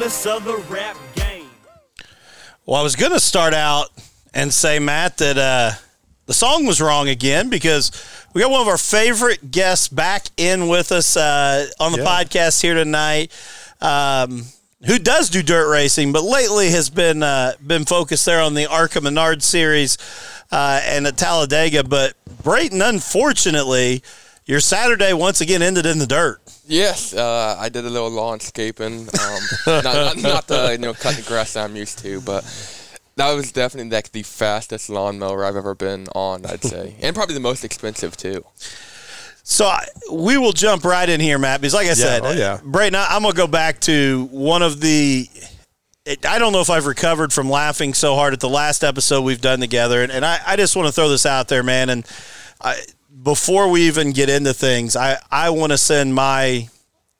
Kenny Wallace of the rap game. Well, I was going to start out and say, Matt, that uh, the song was wrong again because we got one of our favorite guests back in with us uh, on the Yeah. podcast here tonight. Um, who does do dirt racing, but lately has been uh, been focused there on the ARCA Menard series uh, and at Talladega. But Brayton, unfortunately, your Saturday once again ended in the dirt. Yes, uh, I did a little landscaping. Um, not, not, not the you know cutting grass that I'm used to, but that was definitely like the fastest lawnmower I've ever been on. I'd say, and probably the most expensive too. So I, we will jump right in here, Matt, because like I said, oh, yeah. Brayton, I, I'm going to go back to one of the. It, I don't know if I've recovered from laughing so hard at the last episode we've done together, and, and I, I just want to throw this out there, man. And I, before we even get into things, I, I want to send my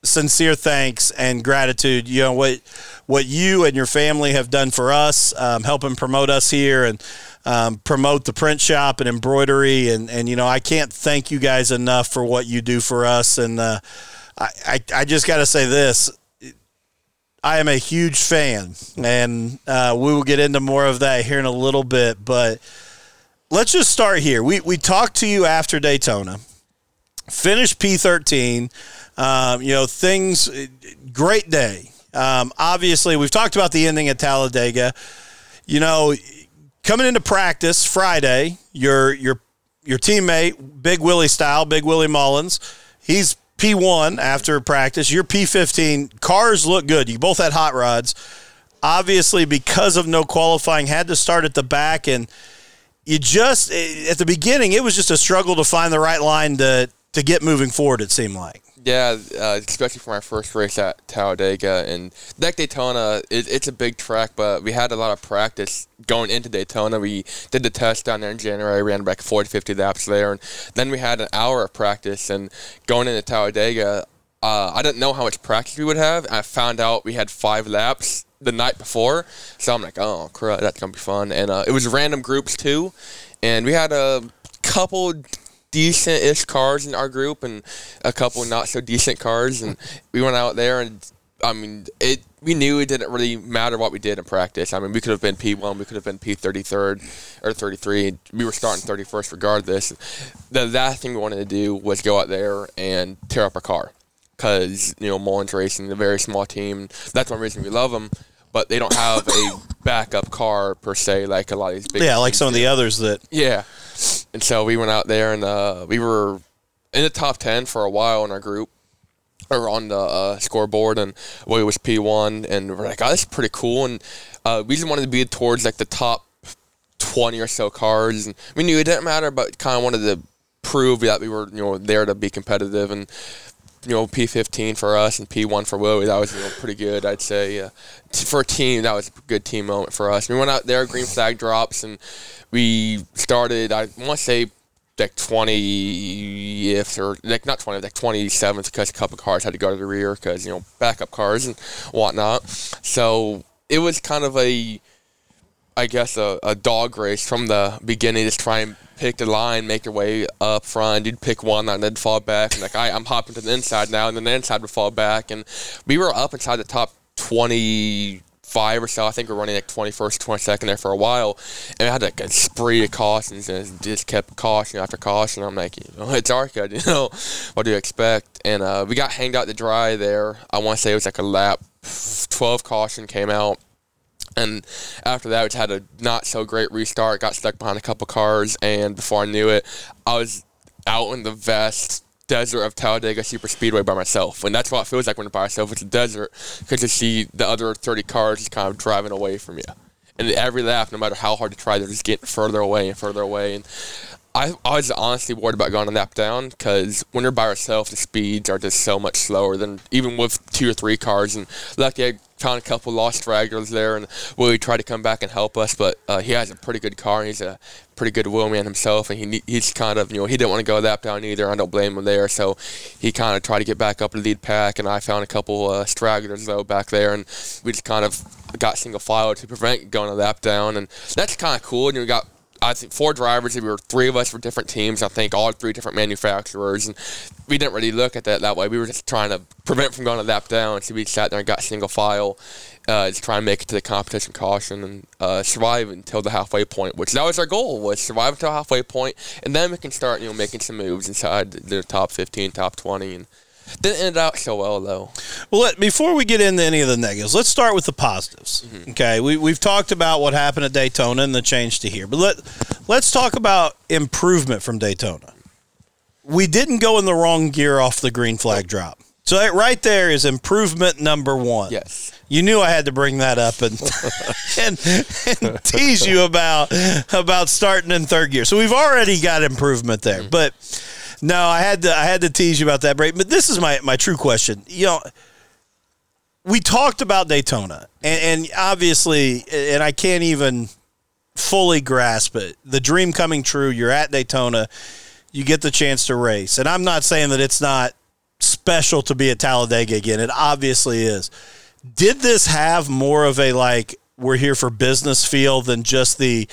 sincere thanks and gratitude. You know what what you and your family have done for us, um, helping promote us here and um, promote the print shop and embroidery. And and you know I can't thank you guys enough for what you do for us. And uh, I, I I just got to say this. I am a huge fan, and uh, we will get into more of that here in a little bit. But let's just start here. We we talked to you after Daytona, finished P thirteen. Um, you know things. Great day. Um, obviously, we've talked about the ending at Talladega. You know, coming into practice Friday, your your your teammate, Big Willie style, Big Willie Mullins, he's P1 after practice. You're P15. Cars look good. You both had hot rods. Obviously, because of no qualifying, had to start at the back, and you just at the beginning, it was just a struggle to find the right line to to get moving forward. It seemed like. Yeah, uh, especially for my first race at Talladega and that Daytona, it, it's a big track, but we had a lot of practice going into Daytona. We did the test down there in January, ran back 40, 50 laps there, and then we had an hour of practice. And going into Talladega, uh, I didn't know how much practice we would have. I found out we had five laps the night before, so I'm like, oh crap, that's gonna be fun. And uh, it was random groups too, and we had a couple decent-ish cars in our group and a couple not so decent cars and we went out there and I mean it we knew it didn't really matter what we did in practice. I mean we could have been P1, we could have been P33rd or 33. We were starting 31st regardless. The last thing we wanted to do was go out there and tear up a car because you know Mullins Racing a very small team. That's one reason we love them. But they don't have a backup car per se like a lot of these big Yeah, like some of the others that Yeah. And so we went out there and uh, we were in the top 10 for a while in our group or on the uh, scoreboard and Willie was P1 and we're like, oh, that's pretty cool. And uh, we just wanted to be towards like the top 20 or so cars. And we knew it didn't matter, but kind of wanted to prove that we were, you know, there to be competitive. And, you know, P15 for us and P1 for Willie, that was, you know, pretty good, I'd say. For a team, that was a good team moment for us. We went out there, green flag drops, and we started, I want to say, like twenty, 20th or like not 20th, like 27th because a couple cars had to go to the rear because, you know, backup cars and whatnot. So it was kind of a, I guess, a, a dog race from the beginning. Just try and pick the line, make your way up front. You'd pick one and then fall back. And like, I, I'm hopping to the inside now, and then the inside would fall back. And we were up inside the top 25 or so. I think we were running like 21st, 22nd there for a while. And I had like a spree of cautions and just kept caution after caution. I'm like, you know, it's ARCA, you know, what do you expect? And uh, we got hanged out to dry there. I want to say it was like a lap 12 caution came out. And after that, we just had a not so great restart. Got stuck behind a couple cars, and before I knew it, I was out in the vast desert of Talladega Super Speedway by myself. And that's what it feels like when you're by yourself. It's a desert because you see the other 30 cars just kind of driving away from you. And every lap, no matter how hard you try, they're just getting further away and further away. And I, I was honestly worried about going a lap down because when you're by yourself, the speeds are just so much slower than even with two or three cars. And lucky I found a couple lost stragglers there, and Willie tried to come back and help us, but uh, he has a pretty good car. And he's a pretty good wheelman himself, and he he's kind of you know he didn't want to go lap down either. I don't blame him there, so he kind of tried to get back up the lead pack, and I found a couple uh, stragglers though back there, and we just kind of got single file to prevent going a lap down, and that's kind of cool. And we got I think four drivers. We were three of us for different teams. I think all three different manufacturers, and we didn't really look at that that way. We were just trying to prevent from going a lap down. So we sat there and got single file, uh, just trying to make it to the competition caution and uh, survive until the halfway point. Which that was our goal was survive until halfway point, and then we can start you know making some moves inside the top fifteen, top twenty, and didn't end out so well though. Well, let, before we get into any of the negatives, let's start with the positives. Mm-hmm. Okay, we we've talked about what happened at Daytona and the change to here, but let let's talk about improvement from Daytona. We didn't go in the wrong gear off the green flag drop. So that right there is improvement number one. Yes. You knew I had to bring that up and and, and tease you about about starting in third gear. So we've already got improvement there. Mm-hmm. But no, I had to I had to tease you about that break. But this is my my true question. You know, we talked about Daytona, and, and obviously, and I can't even fully grasp it. The dream coming true. You're at Daytona. You get the chance to race, and I'm not saying that it's not special to be at Talladega again. It obviously is. Did this have more of a like we're here for business feel than just the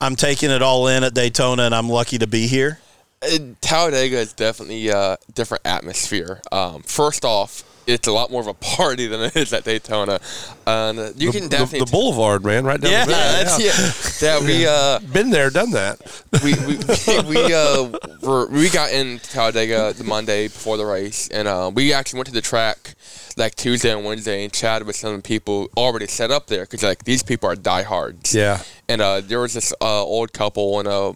I'm taking it all in at Daytona and I'm lucky to be here? Uh, Talladega is definitely a different atmosphere. Um, first off, it's a lot more of a party than it is at Daytona. And uh, you the, can definitely the, the, Boulevard, man, right down yeah, the that's, yeah, yeah. we uh, been there, done that. we we we uh were, we got in Talladega the Monday before the race, and uh, we actually went to the track like Tuesday and Wednesday and chatted with some people already set up there because like these people are diehards. Yeah. And uh, there was this uh, old couple and a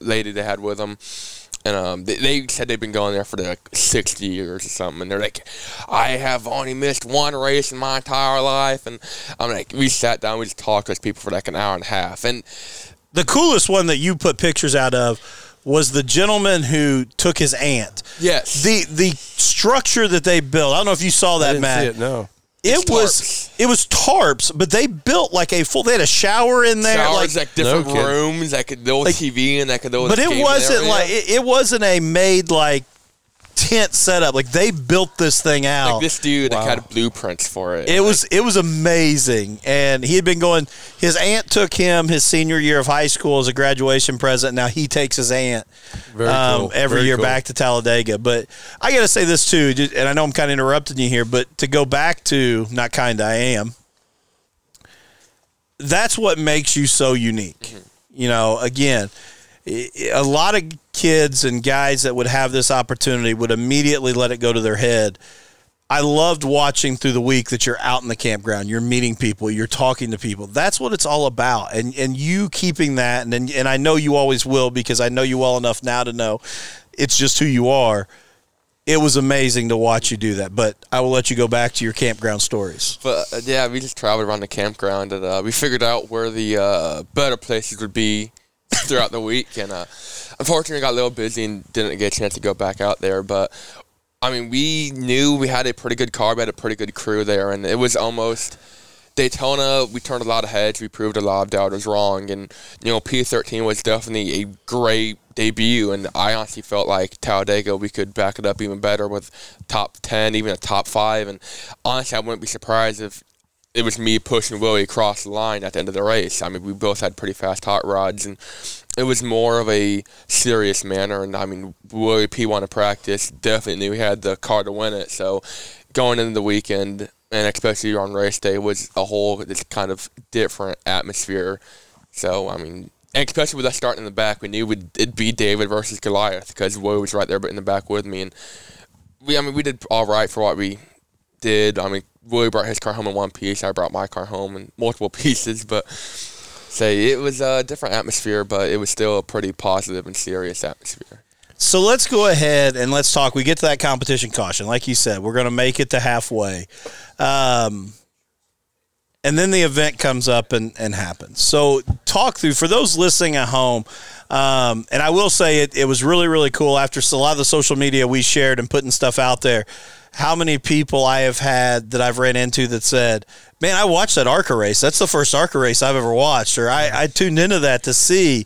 lady they had with them and um, they, they, said they've been going there for like 60 years or something. And they're like, I have only missed one race in my entire life. And I'm like, we sat down, we just talked with people for like an hour and a half. And the coolest one that you put pictures out of was the gentleman who took his aunt. Yes. The the structure that they built. I don't know if you saw that, Matt. It, no. It was it was tarps, but they built like a full. They had a shower in there, Showers, like, like different no rooms, like could old like, TV and that could. But it wasn't like it, it wasn't a made like tent setup. Like they built this thing out. Like this dude wow. had blueprints for it. It like, was it was amazing, and he had been going. His aunt took him his senior year of high school as a graduation present. Now he takes his aunt um, cool. every Very year cool. back to Talladega. But I got to say this too, and I know I'm kind of interrupting you here, but to go back to not kinda I am. That's what makes you so unique. Mm-hmm. You know, again, a lot of kids and guys that would have this opportunity would immediately let it go to their head. I loved watching through the week that you're out in the campground, you're meeting people, you're talking to people. That's what it's all about. And and you keeping that and and I know you always will because I know you well enough now to know it's just who you are. It was amazing to watch you do that, but I will let you go back to your campground stories. But uh, yeah, we just traveled around the campground and uh, we figured out where the uh, better places would be throughout the week, and uh, unfortunately got a little busy and didn't get a chance to go back out there. But I mean, we knew we had a pretty good car, we had a pretty good crew there, and it was almost Daytona. We turned a lot of heads, we proved a lot of doubters wrong, and you know, P13 was definitely a great debut, and I honestly felt like Talladega we could back it up even better with top ten, even a top five, and honestly, I wouldn't be surprised if it was me pushing Willie across the line at the end of the race. I mean, we both had pretty fast hot rods, and it was more of a serious manner. And I mean, Willie P wanted to practice, definitely knew he had the car to win it. So going into the weekend, and especially on race day, was a whole this kind of different atmosphere. So I mean, and especially with us starting in the back, we knew it'd be David versus Goliath because Willie was right there, but in the back with me, and we I mean we did all right for what we did. I mean, Willie brought his car home in one piece. I brought my car home in multiple pieces, but say it was a different atmosphere, but it was still a pretty positive and serious atmosphere. So let's go ahead and let's talk. We get to that competition caution, like you said, we're going to make it to halfway. Um, and then the event comes up and, and happens. So talk through for those listening at home. Um, and I will say it, it was really, really cool after a lot of the social media we shared and putting stuff out there. How many people I have had that I've ran into that said, Man, I watched that ARCA race. That's the first ARCA race I've ever watched, or I, I tuned into that to see.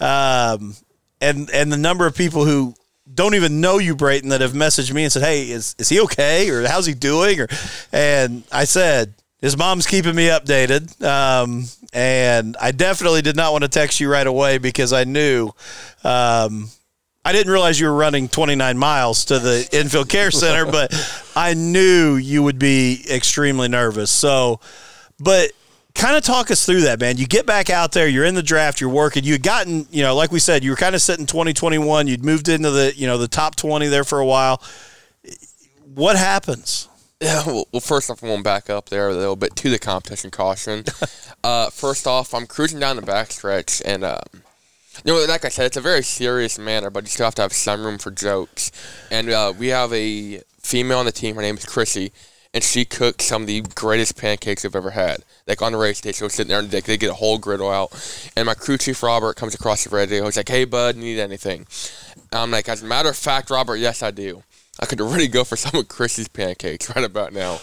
Um, and and the number of people who don't even know you, Brayton, that have messaged me and said, "Hey, is is he okay? Or how's he doing?" Or and I said, his mom's keeping me updated. Um, and I definitely did not want to text you right away because I knew um, I didn't realize you were running 29 miles to the infield care center, but I knew you would be extremely nervous. So, but kind of talk us through that, man. You get back out there, you're in the draft, you're working. You had gotten, you know, like we said, you were kind of sitting 2021. You'd moved into the, you know, the top 20 there for a while. What happens? Yeah, well, well, first off, I'm going back up there a little bit to the competition caution. uh, first off, I'm cruising down the backstretch, and um, you know, like I said, it's a very serious manner, but you still have to have some room for jokes. And uh, we have a female on the team. Her name is Chrissy, and she cooks some of the greatest pancakes I've ever had. Like on the race day, she'll sit there and they, they get a whole griddle out. And my crew chief Robert comes across the radio. He's like, "Hey, bud, need anything?" I'm like, "As a matter of fact, Robert, yes, I do." I could really go for some of Chrissy's pancakes right about now.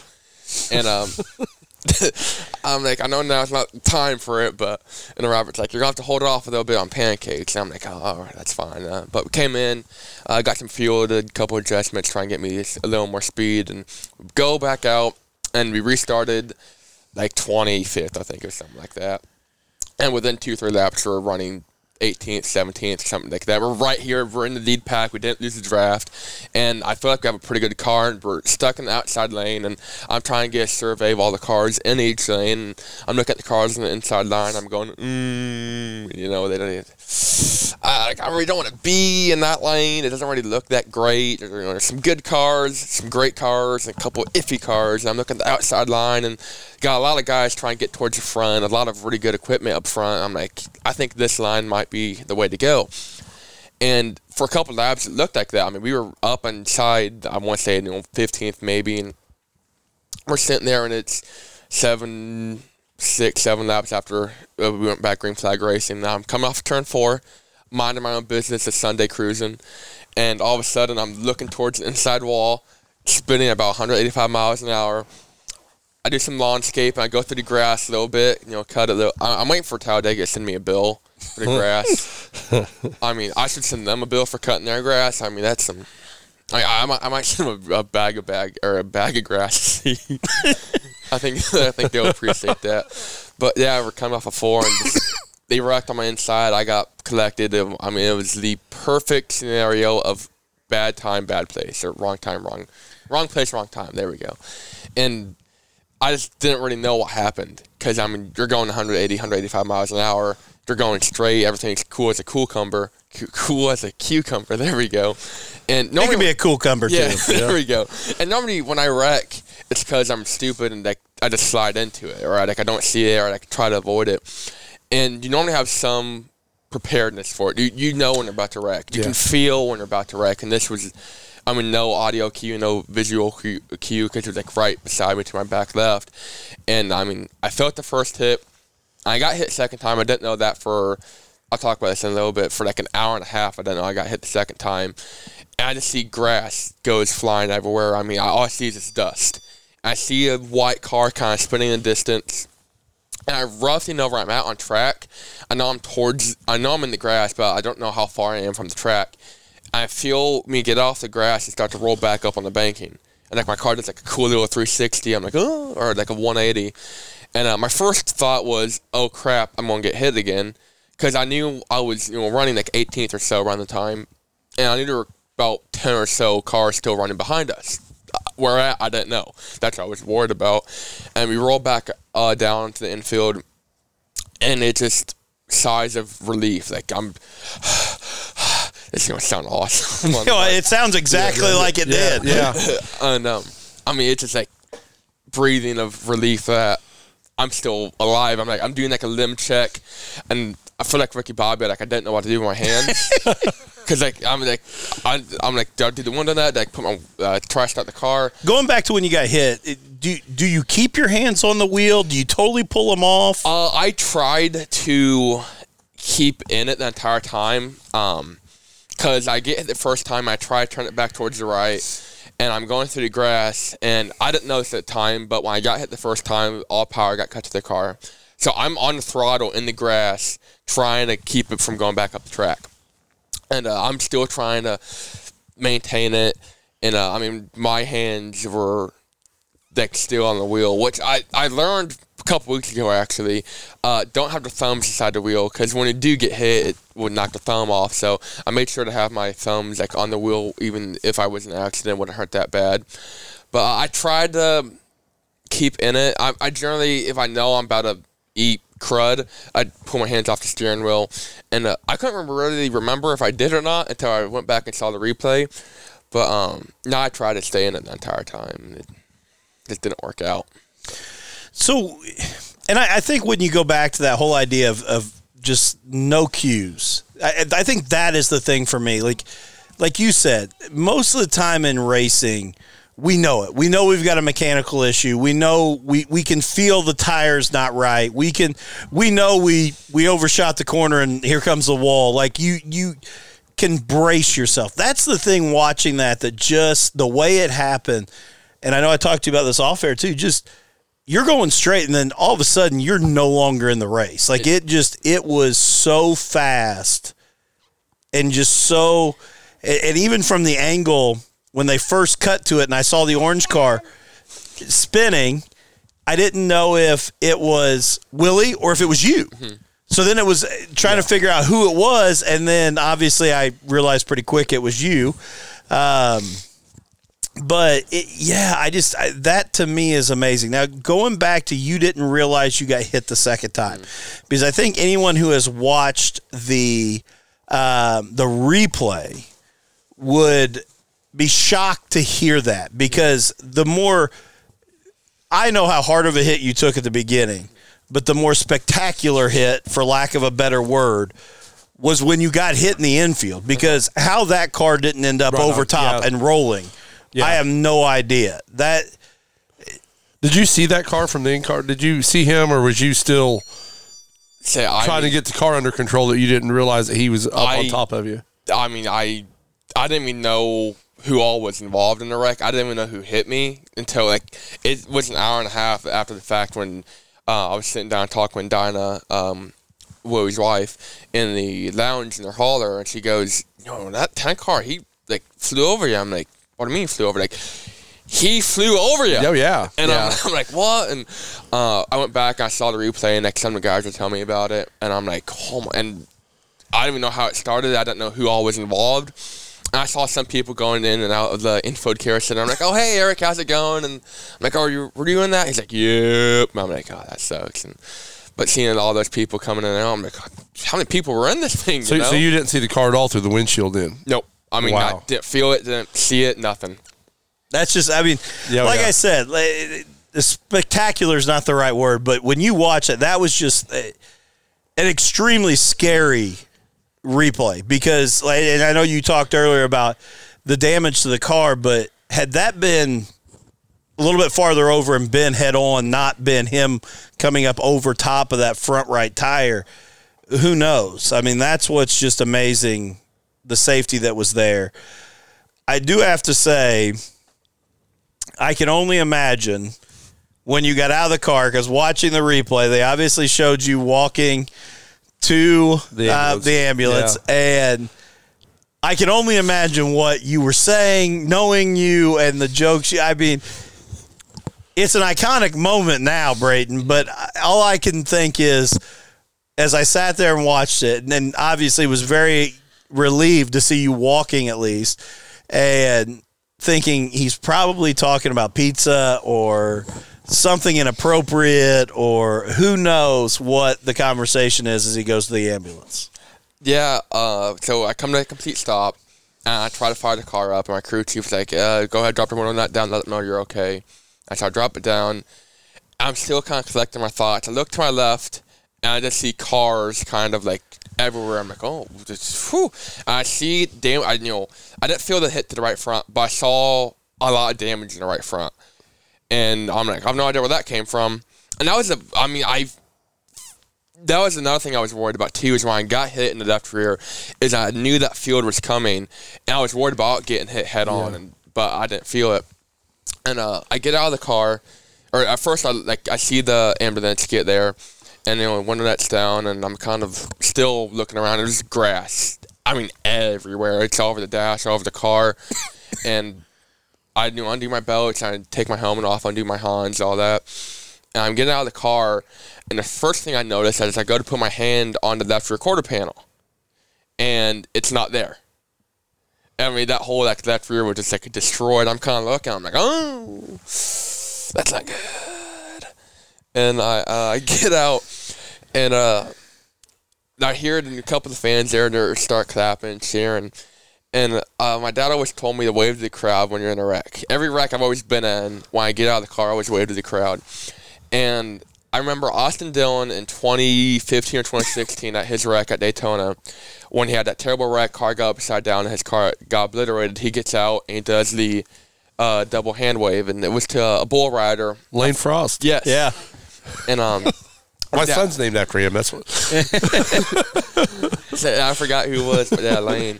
And um, I'm like, I know now it's not time for it, but and Robert's like, you're gonna have to hold it off a little bit on pancakes. And I'm like, oh, that's fine. Uh, but we came in, uh, got some fuel, did a couple adjustments, try and get me a little more speed, and go back out, and we restarted like 25th, I think, or something like that. And within two, three laps, we we're running 18th, 17th, something like that. We're right here. We're in the lead pack. We didn't lose the draft, and I feel like we have a pretty good car. And we're stuck in the outside lane, and I'm trying to get a survey of all the cars in each lane. I'm looking at the cars in the inside line. I'm going, mm, you know, they don't. I, I really don't want to be in that lane. It doesn't really look that great. There's, some good cars, some great cars, and a couple iffy cars. And I'm looking at the outside line, and got a lot of guys trying to get towards the front. A lot of really good equipment up front. I'm like, I think this line might be the way to go. And for a couple laps, it looked like that. I mean, we were up inside, I want to say, you know, 15th maybe, and we're sitting there, and it's seven, six, seven laps after uh, we went back green flag racing. Now I'm coming off turn four, minding my own business, it's Sunday cruising, and all of a sudden I'm looking towards the inside wall, spinning about 185 miles an hour. I do some landscape and I go through the grass a little bit, you know, cut a little. I'm waiting for Talladega to send me a bill for the grass. I mean, I should send them a bill for cutting their grass. I mean, that's some. I, I, might, I might send them a, a bag of bag or a bag of grass. I think I think they'll appreciate that. But yeah, we're coming off a four and just, they wrecked on my inside. I got collected. I mean, it was the perfect scenario of bad time, bad place, or wrong time, wrong, wrong place, wrong time. There we go. And I just didn't really know what happened because I mean you're going 180, 185 miles an hour. You're going straight. Everything's cool as a cucumber. Cool as a cucumber. There we go. And normally, it can be a cool cumber yeah, too. there we go. And normally when I wreck, it's because I'm stupid and like I just slide into it, or like I don't see it, or like try to avoid it. And you normally have some preparedness for it. You you know when you're about to wreck. You yeah. can feel when you're about to wreck. And this was I mean, no audio cue, no visual cue, because it was like right beside me to my back left. And I mean, I felt the first hit. I got hit second time. I didn't know that for, I'll talk about this in a little bit, for like an hour and a half. I didn't know I got hit the second time. And I just see grass goes flying everywhere. I mean, all I see is dust. I see a white car kind of spinning in the distance. And I roughly know where I'm at on track. I know I'm towards, I know I'm in the grass, but I don't know how far I am from the track. I feel me get off the grass and start to roll back up on the banking. And like my car does like a cool little 360. I'm like, oh, or like a 180. And uh, my first thought was, oh crap, I'm gonna get hit again, because I knew I was you know running like 18th or so around the time, and I knew there were about 10 or so cars still running behind us. Where at, I didn't know. That's what I was worried about. And we rolled back uh, down to the infield, and it just sighs of relief. Like I'm it's gonna sound awesome. it sounds exactly yeah, like it yeah, did. Yeah. and um, I mean, it's just like breathing of relief that I'm still alive. I'm like, I'm doing like a limb check, and I feel like Ricky Bobby. Like I didn't know what to do with my hands. Cause like I'm like I, am like do I do the window that like put my uh, trash out the car. Going back to when you got hit, do do you keep your hands on the wheel? Do you totally pull them off? Uh, I tried to keep in it the entire time. Um, cause I get hit the first time, I try to turn it back towards the right, and I'm going through the grass, and I didn't notice at the time, but when I got hit the first time, all power got cut to the car. So I'm on the throttle in the grass, trying to keep it from going back up the track, and uh, I'm still trying to maintain it. And uh, I mean, my hands were like still on the wheel, which I, I learned a couple weeks ago actually. Uh, don't have the thumbs inside the wheel because when you do get hit, it would knock the thumb off. So I made sure to have my thumbs like on the wheel, even if I was in an accident, it wouldn't hurt that bad. But I tried to keep in it. I, I generally, if I know I'm about to eat crud, I'd pull my hands off the steering wheel, and uh, I couldn't remember, really remember if I did or not until I went back and saw the replay. But um, now I tried to stay in it the entire time. It just didn't work out. So, and I, I think when you go back to that whole idea of, of just no cues, I, I think that is the thing for me. Like, like you said, most of the time in racing, we know it. We know we've got a mechanical issue. We know we, we can feel the tires not right. We can we know we we overshot the corner and here comes the wall. Like you you can brace yourself. That's the thing watching that that just the way it happened. And I know I talked to you about this off air too. Just you're going straight and then all of a sudden you're no longer in the race. Like it just it was so fast and just so and even from the angle when they first cut to it and I saw the orange car spinning, I didn't know if it was Willie or if it was you. So then it was trying to figure out who it was, and then obviously I realized pretty quick it was you. Um, but it, yeah, I just I, that to me is amazing. Now going back to you didn't realize you got hit the second time. Because I think anyone who has watched the um, the replay would be shocked to hear that. Because the more I know how hard of a hit you took at the beginning, but the more spectacular hit, for lack of a better word, was when you got hit in the infield. Because how that car didn't end up over top yeah. and rolling, Yeah. I have no idea. That Did you see that car from the in car? Did you see him, or was you still Say I trying mean, to get the car under control that you didn't realize that he was up on top of you? I mean, I I didn't even know who all was involved in the wreck. I didn't even know who hit me until like it was an hour and a half after the fact when uh, I was sitting down talking with Dinah, um, Willie's wife, in the lounge in their hauler, and she goes, "Yo, that tank car, he like flew over you." I'm like, "What do you mean flew over?" Like, he flew over you. Oh yeah, And yeah. I'm, I'm like, what? And uh, I went back, I saw the replay, and next time the guys would tell me about it, and I'm like, oh my, and I don't even know how it started. I don't know who all was involved. And I saw some people going in and out of the info center. I'm like, oh hey Eric, how's it going? And I'm like, oh, you were you in that? He's like, yep. And I'm like, oh, that sucks. And but seeing all those people coming in and out, I'm like, how many people were in this thing? so, you know? so you didn't see the car at all through the windshield, then? Nope. I mean, Wow. I didn't feel it, didn't see it, nothing. That's just, I mean, Yeah, like yeah. I said, like, the spectacular is not the right word, but when you watch it, that was just a, an extremely scary replay because, like, and I know you talked earlier about the damage to the car, but had that been a little bit farther over and been head on, not been him coming up over top of that front right tire, who knows? I mean, that's what's just amazing the safety that was there. I do have to say, I can only imagine when you got out of the car because watching the replay, they obviously showed you walking to The uh, ambulance. the ambulance, and I can only imagine what you were saying, knowing you and the jokes. You, I mean, it's an iconic moment now, Brayton. But all I can think is, as I sat there and watched it, and then obviously was very relieved to see you walking at least, and thinking he's probably talking about pizza or something inappropriate or who knows what the conversation is as he goes to the ambulance. Yeah, uh, so I come to a complete stop, and I try to fire the car up, and my crew chief's like, uh, go ahead, drop your window down, let them know you're okay. And so I drop it down. I'm still kind of collecting my thoughts. I look to my left, and I just see cars kind of like everywhere. I'm like, oh, this, whew. And I see, damn, I you know, I didn't feel the hit to the right front, but I saw a lot of damage in the right front. and I'm like, I have no idea where that came from. And that was a, I mean, I. That was another thing I was worried about too. Is when I got hit in the left rear, is I knew that field was coming, and I was worried about getting hit head on, and but I didn't feel it. And uh, I get out of the car, or at first I like I see the ambulance get there, and you know one of that's down, and I'm kind of still looking around. There's grass, I mean everywhere. It's all over the dash, all over the car, and I do undo my belt, I take my helmet off, undo my Hans, all that. And I'm getting out of the car, and the first thing I notice is I go to put my hand on the left rear quarter panel, and it's not there. I mean, that whole like left rear was just like destroyed. I'm kind of looking. I'm like, oh, that's not good. And I uh, I get out, and uh, I hear it, and a couple of the fans there they start clapping, cheering. And uh, my dad always told me to wave to the crowd when you're in a wreck. Every wreck I've always been in, when I get out of the car, I always wave to the crowd. And I remember Austin Dillon in 2015 or 2016 at his wreck at Daytona, when he had that terrible wreck, car got upside down, and his car got obliterated. He gets out and he does the uh, double hand wave, and it was to a bull rider. Lane Frost. Yes. Yeah. And um, My Yeah. son's named after him. That's what. So I forgot who it was, but yeah, Lane.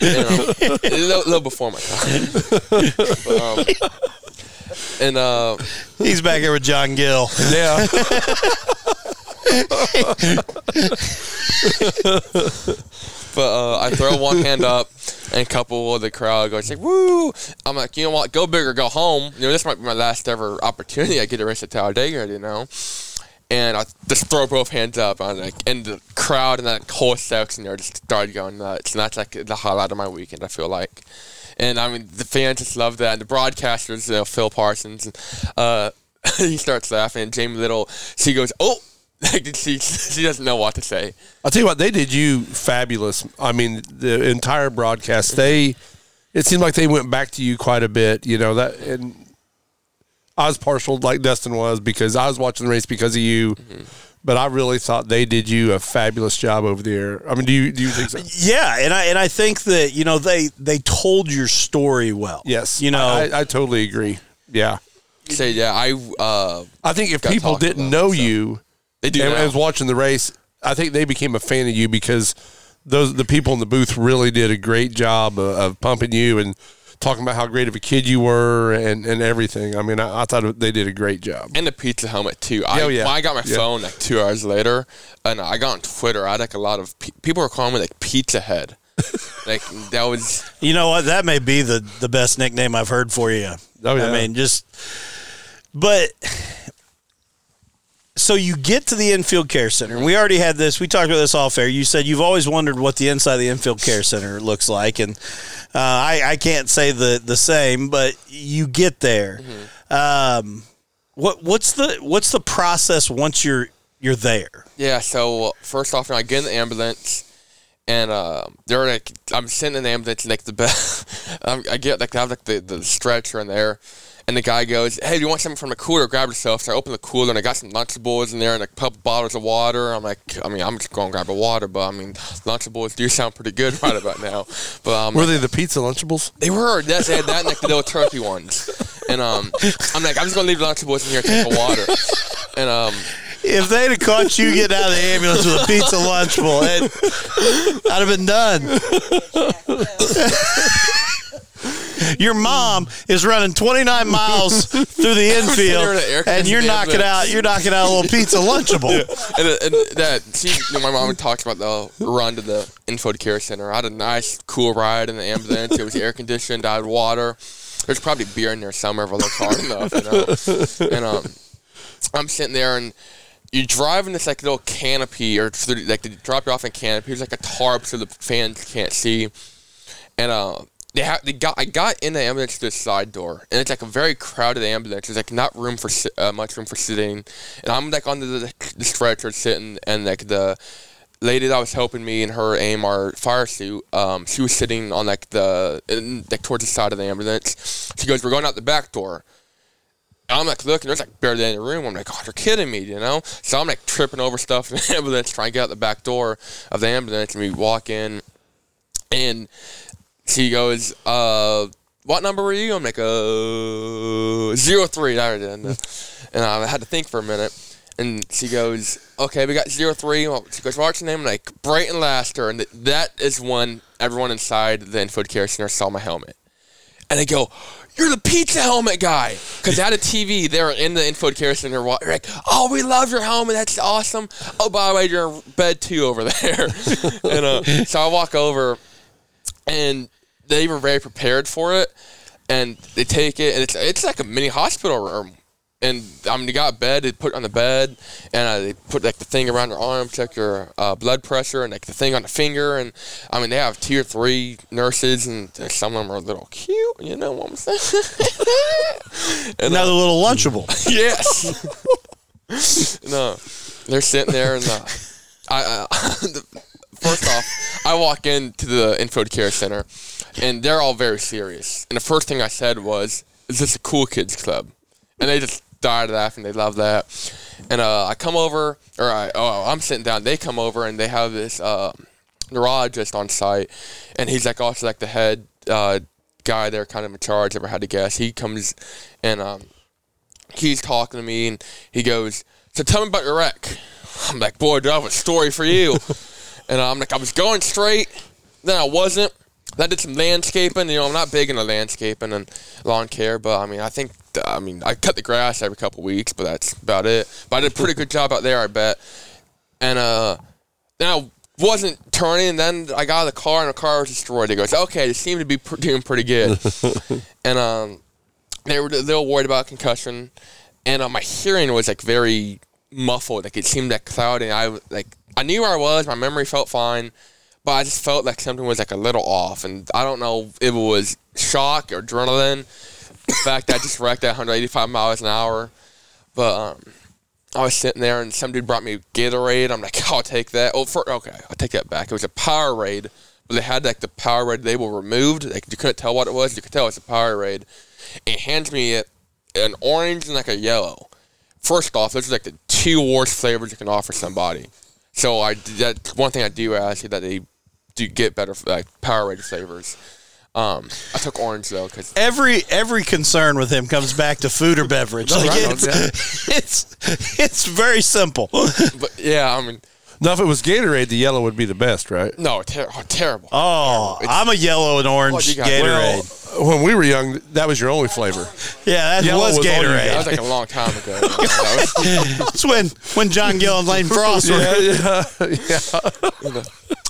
You know, a little, little before my time. But, um, and uh, He's back here with John Gill. Yeah. but uh, I throw one hand up, and a couple of the crowd goes like, "Woo!" I'm like, you know what? Go big or go home. You know, this might be my last ever opportunity I get to race at Talladega. You know. And I just throw both hands up, and like, and the crowd and that whole section there just started going nuts, and that's like the highlight of my weekend. I feel like, and I mean the fans just love that, and the broadcasters, you know, Phil Parsons, and, uh, he starts laughing, Jamie Little, she goes, "Oh," like she she doesn't know what to say. I'll tell you what, they did you fabulous. I mean, the entire broadcast, they it seemed like they went back to you quite a bit, you know, that and I was partial like Dustin was because I was watching the race because of you. But I really thought they did you a fabulous job over there. I mean, do you do you think so? Yeah, and I and I think that you know they they told your story well. Yes, you know, I, I totally agree. Yeah, Say yeah, I uh, I think if people didn't about, know so. you they do and, now. and was watching the race, I think they became a fan of you because those the people in the booth really did a great job of, of pumping you and talking about how great of a kid you were and, and everything. I mean, I, I thought they did a great job. and the pizza helmet too. I, Oh, yeah. when I got my Yeah. phone like two hours later, and I got on Twitter. I had like a lot of pe- people were calling me like Pizza Head. like that was you know what? That may be the the best nickname I've heard for you. Oh, yeah. I mean, just but. So you get to the infield care center, and we already had this. We talked about this off air. You said you've always wondered what the inside of the infield care center looks like, and uh, I, I can't say the the same. But you get there. Um, what what's the what's the process once you're you're there? yeah. So first off, I get in the ambulance. And uh, they're like, I'm sitting in the ambulance, like the um, I get like I have like the, the stretcher in there, and the guy goes, "Hey, do you want something from the cooler? Grab yourself." So I open the cooler, and I got some Lunchables in there, and a couple bottles of water. I'm like, I mean, I'm just going to grab a water, but I mean, Lunchables do sound pretty good right about now. But um, Were they the pizza Lunchables? They were. Yes, they had that and like the little turkey ones. And um, I'm like, I'm just gonna leave Lunchables in here and take a water. And um, If they'd have caught you getting out of the ambulance with a pizza lunchable, it, I'd have been done. Your mom is running 29 miles through the infield, an and you're knocking ambulance. out you're knocking out a little pizza lunchable. and, and that she, you know, my mom talked about the run to the info care center. I had a nice, cool ride in the ambulance. It was air conditioned. I had water. There's probably beer in there somewhere if I look hard enough, you know. And um, I'm sitting there and. You drive in this like little canopy, or like they drop you off in canopy. It's like a tarp so the fans can't see. And uh, they have they got I got in the ambulance to the side door, and it's like a very crowded ambulance. There's like not room for si- uh, much room for sitting, and I'm like on the, the stretcher sitting, and like the lady that was helping me in her AMR fire suit, um, she was sitting on like the in, like towards the side of the ambulance. She goes, "We're going out the back door." I'm like looking, there's like barely any room. I'm like, oh, you're kidding me, you know? So I'm like tripping over stuff in the ambulance, trying to get out the back door of the ambulance, and we walk in, and she goes, uh, what number were you? I'm like, uh, zero three. It is. And I had to think for a minute. And she goes, okay, we got zero three. She goes, what's your name? I'm like, Brayton Laster. And th- that is when everyone inside the info care center saw my helmet. And they go, you're the pizza helmet guy. Because they had a TV there in the info care center. They're like, oh, we love your helmet. That's awesome. Oh, by the way, you're in bed too over there. and uh, so I walk over, and they were very prepared for it. And they take it, and it's it's like a mini hospital room. And I mean, they got a bed. They put it on the bed, and uh, they put like the thing around your arm, check your uh, blood pressure, and like the thing on the finger. And I mean, they have tier three nurses, and some of them are a little cute. You know what I'm saying? and, uh, Another little lunchable. yes. no, they're sitting there, and uh, I, uh, the, first off, I walk into the info care center, and they're all very serious. And the first thing I said was, "Is this a cool kids club?" And they just died laughing. They love that. And uh, I come over, or I, oh, I'm sitting down. They come over, and they have this uh, neurologist on site, and he's like also like the head uh, guy there, kind of in charge. Ever had to guess? He comes and um, he's talking to me and he goes, So tell me about your wreck. I'm like, Boy, do I have a story for you. and I'm like, I was going straight, then I wasn't. I did some landscaping. You know, I'm not big into landscaping and lawn care, but I mean, I think, I mean, I cut the grass every couple weeks, but that's about it. But I did a pretty good job out there, I bet. And uh, then I wasn't turning, and then I got out of the car and the car was destroyed. He goes, Okay, they seem to be pr- doing pretty good. and um, they were a little worried about concussion, and uh, my hearing was like very muffled. Like it seemed like cloudy. I like I knew where I was. My memory felt fine, but I just felt like something was like a little off. And I don't know if it was shock or adrenaline. The fact that I just wrecked at 185 miles an hour, but um, I was sitting there and some dude brought me Gatorade. I'm like, I'll take that. Oh, for, okay, I'll take that back. It was a Powerade, but they had like the Powerade label removed. Like you couldn't tell what it was. You could tell it's a Powerade. It hands me a, an orange and like a yellow. First off, those are like the two worst flavors you can offer somebody. So I that's one thing I do ask is that they do get better like Powerade flavors. Um, I took orange though because Every every concern with him comes back to food or beverage. Like right, it's, it's it's very simple. but yeah, I mean Now, if it was Gatorade, the yellow would be the best, right? no, ter- oh, terrible. Oh, I'm a yellow and orange you got? Gatorade. Well, when we were young, that was your only flavor. yeah, that Yellow was was all you Gatorade. that was like a long time ago. That was- That's when when John Gill and Lane Frost were. yeah.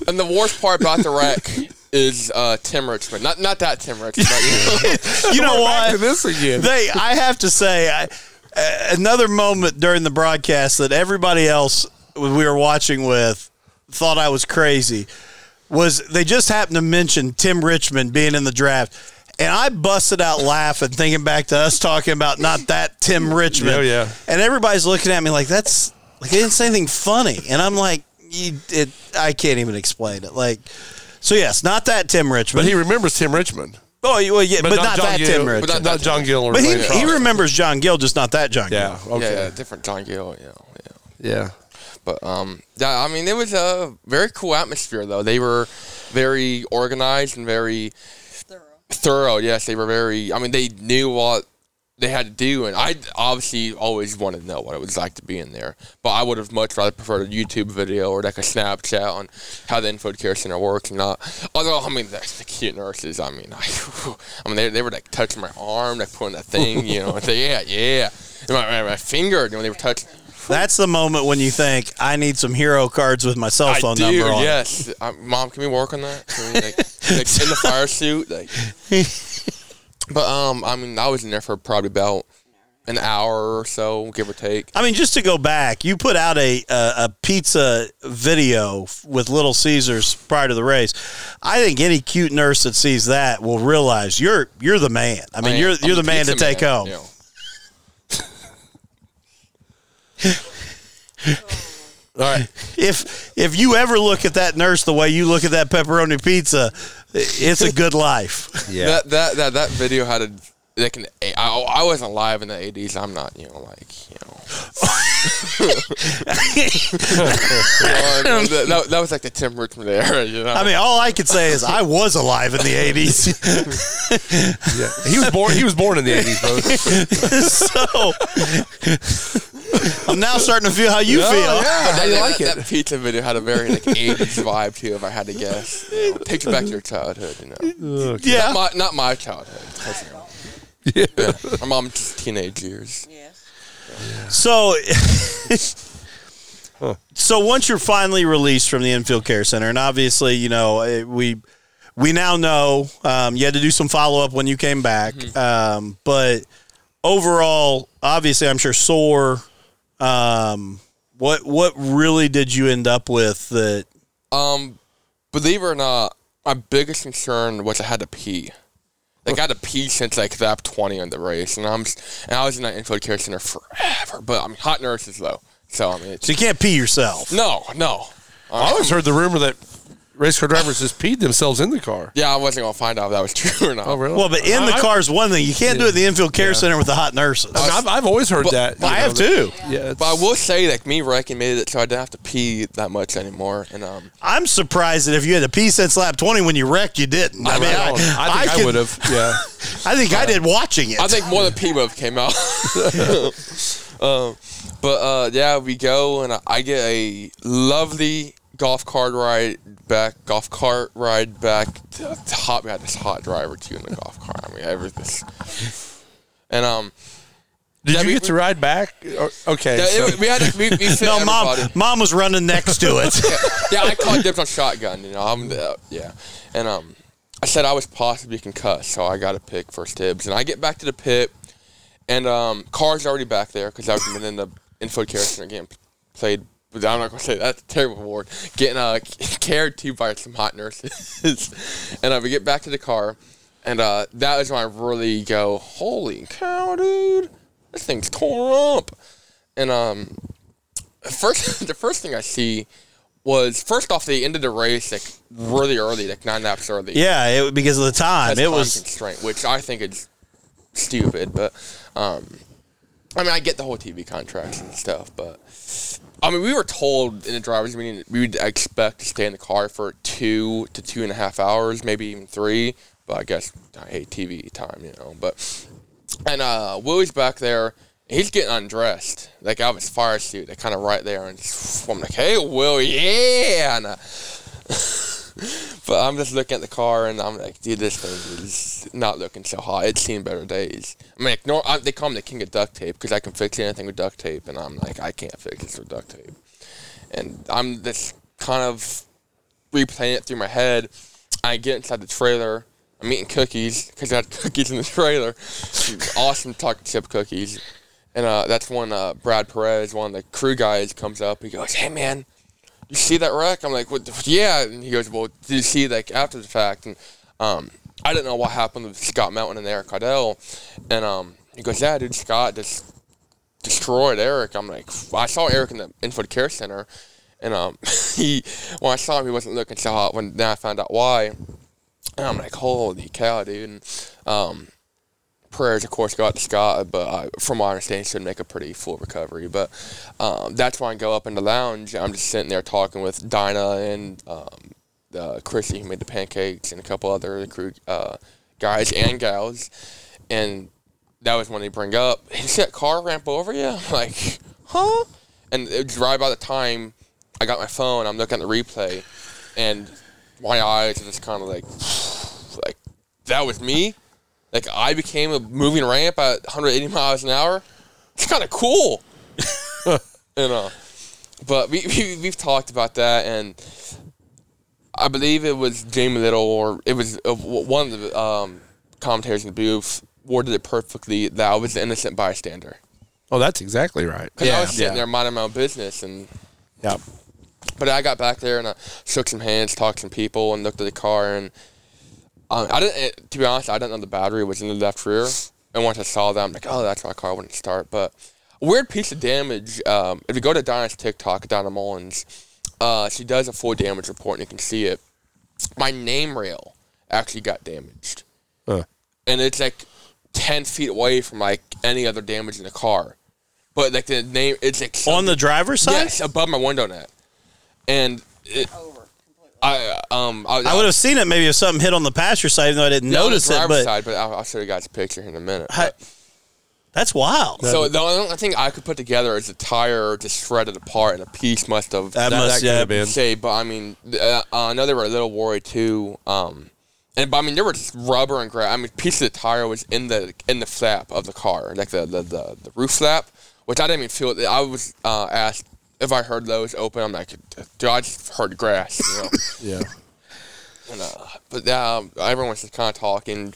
And the worst part about the wreck is uh, Tim Richmond. Not not that Tim Richmond. But, You know Back to what? this again. They, I have to say, I, uh, another moment during the broadcast that everybody else we were watching with thought I was crazy was they just happened to mention Tim Richmond being in the draft. And I busted out laughing, thinking back to us talking about not that Tim Richmond. Oh, yeah. And everybody's looking at me like that's like they didn't say anything funny, and I'm like, you, it, I can't even explain it. Like, so yes, not that Tim Richmond. But he remembers Tim Richmond. oh, well, yeah, but, not, John that Gill, Tim Richmond. But not, not John Gill. But he, he remembers John Gill, just not that John Yeah. Gill. Okay. Yeah, yeah, different John Gill. You know, yeah. Yeah. But um, yeah, I mean, it was a very cool atmosphere though. They were very organized and very thorough. Thorough, Yes, they were very. I mean, they knew what they had to do, and I obviously always wanted to know what it was like to be in there. But I would have much rather preferred a YouTube video or like a Snapchat on how the info care center works, and not. Although I mean, the, the cute nurses. I mean, I, I mean, they, they were like touching my arm, like putting that thing, you know, and say, yeah, yeah, my, my, my finger, you know, they were touching. That's the moment when you think I need some hero cards with my cell phone I do, number on. it." yes. Uh, Mom, can we work on that? Can we, like, like in the fire suit, like. But um, I mean, I was in there for probably about an hour or so, give or take. I mean, just to go back, you put out a a, a pizza video with Little Caesars prior to the race. I think any cute nurse that sees that will realize you're you're the man. I mean, Man, you're you're the man to pizza take home know. All right. If if you ever look at that nurse the way you look at that pepperoni pizza, it's a good life. Yeah. That that that that video had a like an. I, I wasn't live in the '80s. I'm not, you know, like you know. That, that- that was like the Tim Richmond era, you know. I mean, all I could say is I was alive in the '80s, Yeah. He was born. He was born in the eighties, bro. so I'm now starting to feel how you feel. yeah. But How you that, like that, it? that pizza video had a very like 80s vibe too, if I had to guess. You know, takes you back to your childhood, you know. Yeah. Not my, not my childhood. 'cause, you know, yeah. My mom's teenage years. Yes. So, so once you're finally released from the infield care center, and obviously, you know, eh, we we now know um, you had to do some follow up when you came back, um, but overall, obviously, I'm sure sore. Um, what what really did you end up with that? Um, believe it or not, my biggest concern was I had to pee. Like I had to pee since like lap twenty in the race, and I'm and I was in that infield care center forever. But I mean, hot nurses though, so I mean, it's, So you can't pee yourself. no, no. I always heard the rumor that race car drivers just peed themselves in the car. Yeah, I wasn't gonna find out if that was true or not. Oh, really? Well, but in the I- car is one thing. You can't do it at the infield care center with the hot nurses. I mean, I've, I've always heard But- that. I you have know, too. Yeah, But I will say, like me wrecking made it so I didn't have to pee that much anymore. And um, I'm surprised that if you had to pee since lap 20 when you wrecked, you didn't. I, I mean. I, I think I, could- would have. Yeah. I think I did watching it. I think more than pee would have came out. um, but uh, yeah, we go and I get a lovely golf cart ride back. Golf cart ride back. To, to hot. We had this hot driver too in the golf cart. I mean, everything. And um, Did Yeah, you we- get to ride back? Okay. yeah, so- it, we had we, we fit no, mom, everybody. mom was running next to it. yeah, I caught dibs on shotgun. You know, I'm uh, yeah, and um, I said I was possibly concussed, so I got to pick first dibs. And I get back to the pit, and um, car's already back there because I've been in the infield care center game, played. But I'm not gonna say that's a terrible word. Getting uh, cared to by some hot nurses, and uh, we get back to the car, and uh, that is when I really go, "Holy cow, dude! This thing's torn up." And um, first the first thing I see was first off they ended the race like really early, like nine laps early. yeah, it, because of the time. That's It time was. constraint, which I think is stupid. But um, I mean, I get the whole TV contracts and stuff, but I mean, we were told in the drivers' meeting we would expect to stay in the car for two to two and a half hours, maybe even three. But I guess I hate TV time, you know. But and uh, Willie's back there. He's getting undressed, like out of his fire suit, like kind of right there, and I'm like, "Hey, Will, yeah!" And, uh, but I'm just looking at the car, and I'm like, "Dude, this thing is not looking so hot. It's seen better days." I mean, nor, I, they call me the king of duct tape because I can fix anything with duct tape, and I'm like, I can't fix this with duct tape. And I'm just kind of replaying it through my head. I get inside the trailer. I'm eating cookies because I had cookies in the trailer. awesome chocolate chip cookies. And uh, that's when uh, Brad Perez, one of the crew guys, comes up. He goes, "Hey man, you see that wreck?" I'm like, "What? Yeah." And he goes, "Well, did you see like after the fact?" And um, I didn't know what happened with Scott Melton and Eric Caudell. And um, he goes, "Yeah, dude, Scott just destroyed Eric." I'm like, I saw Eric in the infield care center, and um, he when I saw him, he wasn't looking so hot. When then I found out why, and I'm like, "Holy cow, dude!" And, um, prayers, of course, go out to Scott, but uh, from my understanding, should make a pretty full recovery. But um, that's why I go up in the lounge. I'm just sitting there talking with Dinah and um, uh, Chrissy, who made the pancakes, and a couple other crew uh, guys and gals. And that was when they bring up, "Hey, you that car ramp over you? I'm like, huh? And it was right by the time I got my phone, I'm looking at the replay, and my eyes are just kind of like, like, that was me? Like, I became a moving ramp at 180 miles an hour? It's kind of cool. you know. But we, we, we've talked about that, and I believe it was Jamie Little, or it was uh, one of the um, commentators in the booth, worded it perfectly that I was an innocent bystander. Oh, that's exactly right. Because I was sitting yeah. there minding my own business, and Yeah. but I got back there and I shook some hands, talked to some people, and looked at the car. And um, I didn't, eh, to be honest, I didn't know the battery was in the left rear. And once I saw that, I'm like, oh, that's why my car wouldn't start. But a weird piece of damage. Um, if you go to Dinah's TikTok, Donna Mullins, uh, she does a full damage report, and you can see it. My name rail actually got damaged, Huh. and it's like ten feet away from like any other damage in the car. but like the name it's like On the driver's side? yes above my window net, and it, Over completely. I um I, I would have seen it maybe if something hit on the passenger side, even though I didn't yeah, on the notice it. But side, but I'll, I'll show you guys a picture in a minute. But- that's wild. So the only thing I could put together is the tire just shredded apart, and a piece must have That That, must- that yeah, been. say. But I mean, uh, I know they were a little worried too. Um, and but I mean, there was rubber and grass. I mean, piece of the tire was in the in the flap of the car, like the the, the, the roof flap, which I didn't even feel. I was uh, asked if I heard those open. I'm like, dude, I just heard grass. You know. Yeah. And, uh, but um, everyone was just kind of talking.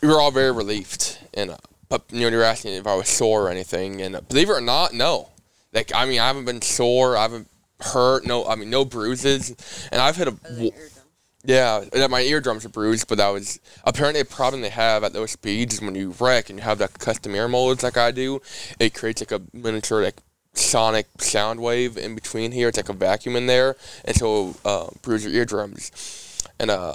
We were all very relieved. And uh, but you know, you were asking if I was sore or anything. And uh, believe it or not, no. Like I mean, I haven't been sore. I haven't hurt. No, I mean, no bruises. And I've hit a. w- yeah, and my eardrums are bruised, but that was apparently a problem they have at those speeds when you wreck and you have that custom ear molds like I do. It creates like a miniature like sonic sound wave in between here. It's like a vacuum in there, and so uh, bruise your eardrums. And uh,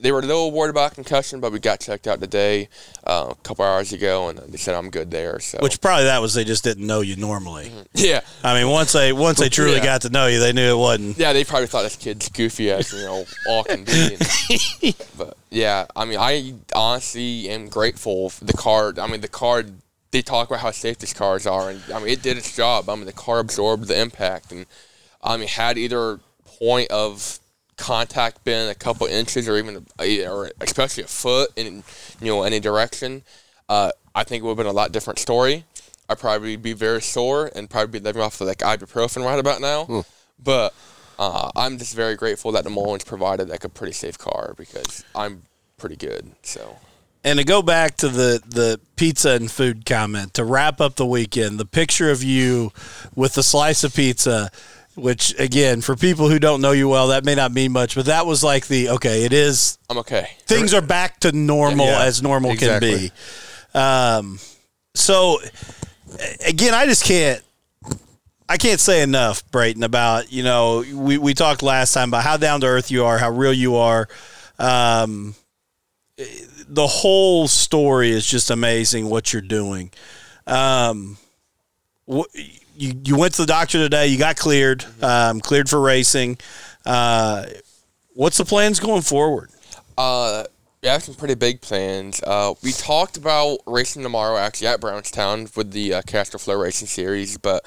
they were a little worried about concussion, but we got checked out today uh, a couple hours ago, and they said I'm good there. So Which probably that was they just didn't know you normally. yeah, I mean, once they once they truly Yeah. got to know you, they knew it wasn't. Yeah, they probably thought this kid's goofy as you know all be. But yeah, I mean, I honestly am grateful for the card. I mean, the car. They talk about how safe these cars are, and I mean, it did its job. I mean, the car absorbed the impact, and I mean, had either point of contact been a couple inches or even a, or especially a foot in you know any direction, uh, I think it would have been a lot different story. I'd probably be very sore and probably be living off of like ibuprofen right about now. But uh, I'm just very grateful that the Mullins provided like a pretty safe car because I'm pretty good. So And to go back to the the pizza and food comment to wrap up the weekend, the picture of you with the slice of pizza, which again for people who don't know you well, that may not mean much, but that was like the okay, it is I'm okay. things are back to normal Yeah, as normal exactly. can be. Um, so again, I just can't. I can't say enough, Brayton, about you know we, we talked last time about how down to earth you are, how real you are. Um, the whole story is just amazing. What you're doing. Um, you you went to the doctor today. You got cleared, um, cleared for racing. Uh, what's the plans going forward? Uh, we have some pretty big plans. Uh, we talked about racing tomorrow actually at Brownstown with the uh, Castrol Flow Racing Series, but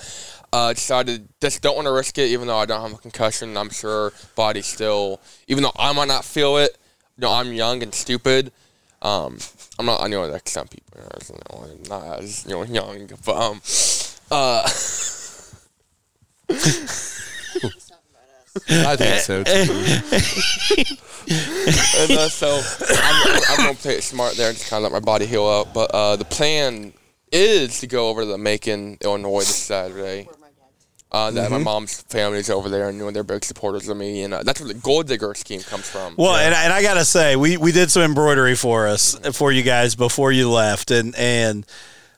uh, decided just don't want to risk it. Even though I don't have a concussion, I'm sure body still. Even though I might not feel it, you know, I'm young and stupid. Um, I'm not. I know like some people are you know, not as you know young, but um, uh, I think so too. and, uh, so I'm, I'm, I'm gonna play it smart there and just kind of let my body heal up. But uh, the plan is to go over to the Macon, Illinois this Saturday. Uh, that my mom's family's over there, and you know they're big supporters of me, and uh, that's where the Gold Digger scheme comes from. Well, and, I- and I gotta say, we, we did some embroidery for us for you guys before you left, and and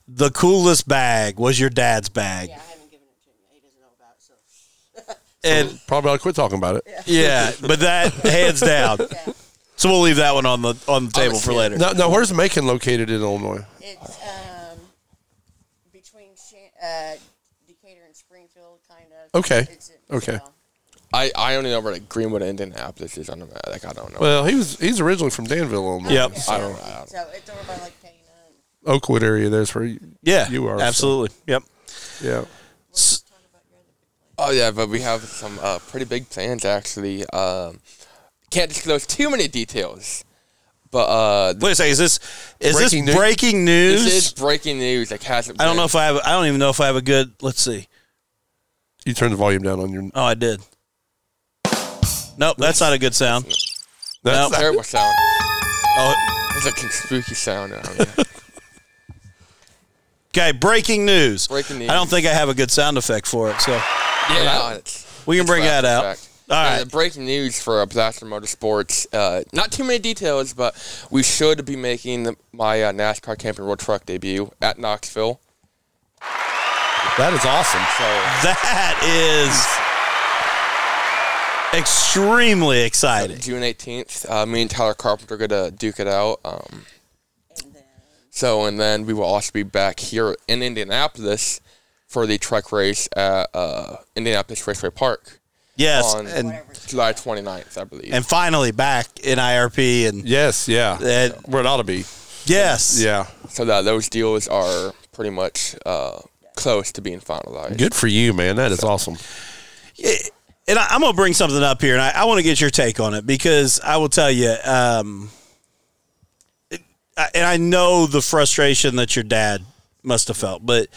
the coolest bag was your dad's bag, Yeah, I haven't given it to him. He doesn't know about so. and Probably ought to quit talking about it. yeah, but that hands down. Yeah. So we'll leave that one on the on the table for later. Now, now where's Macon located in Illinois? It's um, between Shan- uh, Decatur and Springfield, kind of. Okay. It's, it's, Okay. I, I only know where like Greenwood, Indianapolis is on the map. Like I don't know. Well, he was he's originally from Danville, Illinois. Yep. I don't. I don't So it's over by like Cana. and- Oakwood area. There's where you, Yeah, you are. so, absolutely. Yep. yeah. Oh yeah, but we have some uh, pretty big plans actually. Um, can't disclose too many details, but uh, Wait a second. Is this is Breaking this news? breaking news? this is breaking news. Like hasn't. I don't know if I have. I don't even know if I have a good. Let's see. You turn the volume down on your. Oh, I did. Nope, that's not a good sound. That's Nope. terrible sound. Oh, It's a spooky sound. around here. okay. Breaking news. Breaking news. I don't think I have a good sound effect for it, so Yeah, it's, we can bring that out. All Uh, right. the breaking news for uh, Blaster Motorsports. Uh, not too many details, but we should be making the, my uh, NASCAR Camping World truck debut at Knoxville. That is awesome. So That is extremely exciting. June 18th, uh, me and Tyler Carpenter are gonna duke it out. Um, And then so and then we will also be back here in Indianapolis for the truck race at uh, Indianapolis Raceway Park Yes, on and Whatever. July 29th, I believe. and finally back in IRP and Yes, yeah. and Where it ought to be. yes, Yeah. so that those deals are pretty much uh, close to being finalized. Good for you, man. That is awesome. and I, I'm gonna bring something up here, and I, I want to get your take on it because I will tell you, um, it, I- and I know the frustration that your dad must have felt, but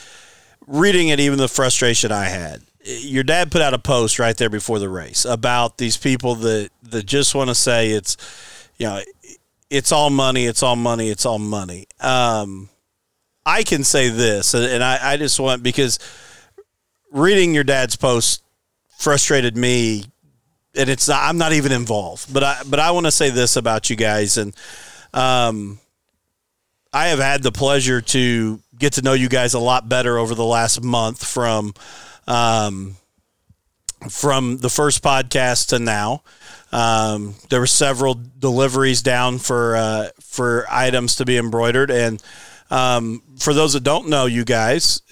reading it, even the frustration I had. Your dad put out a post right there before the race about these people that that just want to say it's, you know, it's all money, it's all money, it's all money. Um, I can say this, and I, I just want because reading your dad's post frustrated me and it's not I'm not even involved but I but I want to say this about you guys and um I have had the pleasure to get to know you guys a lot better over the last month from um from the first podcast to now. Um, there were several deliveries down for uh, for items to be embroidered and um, for those that don't know you guys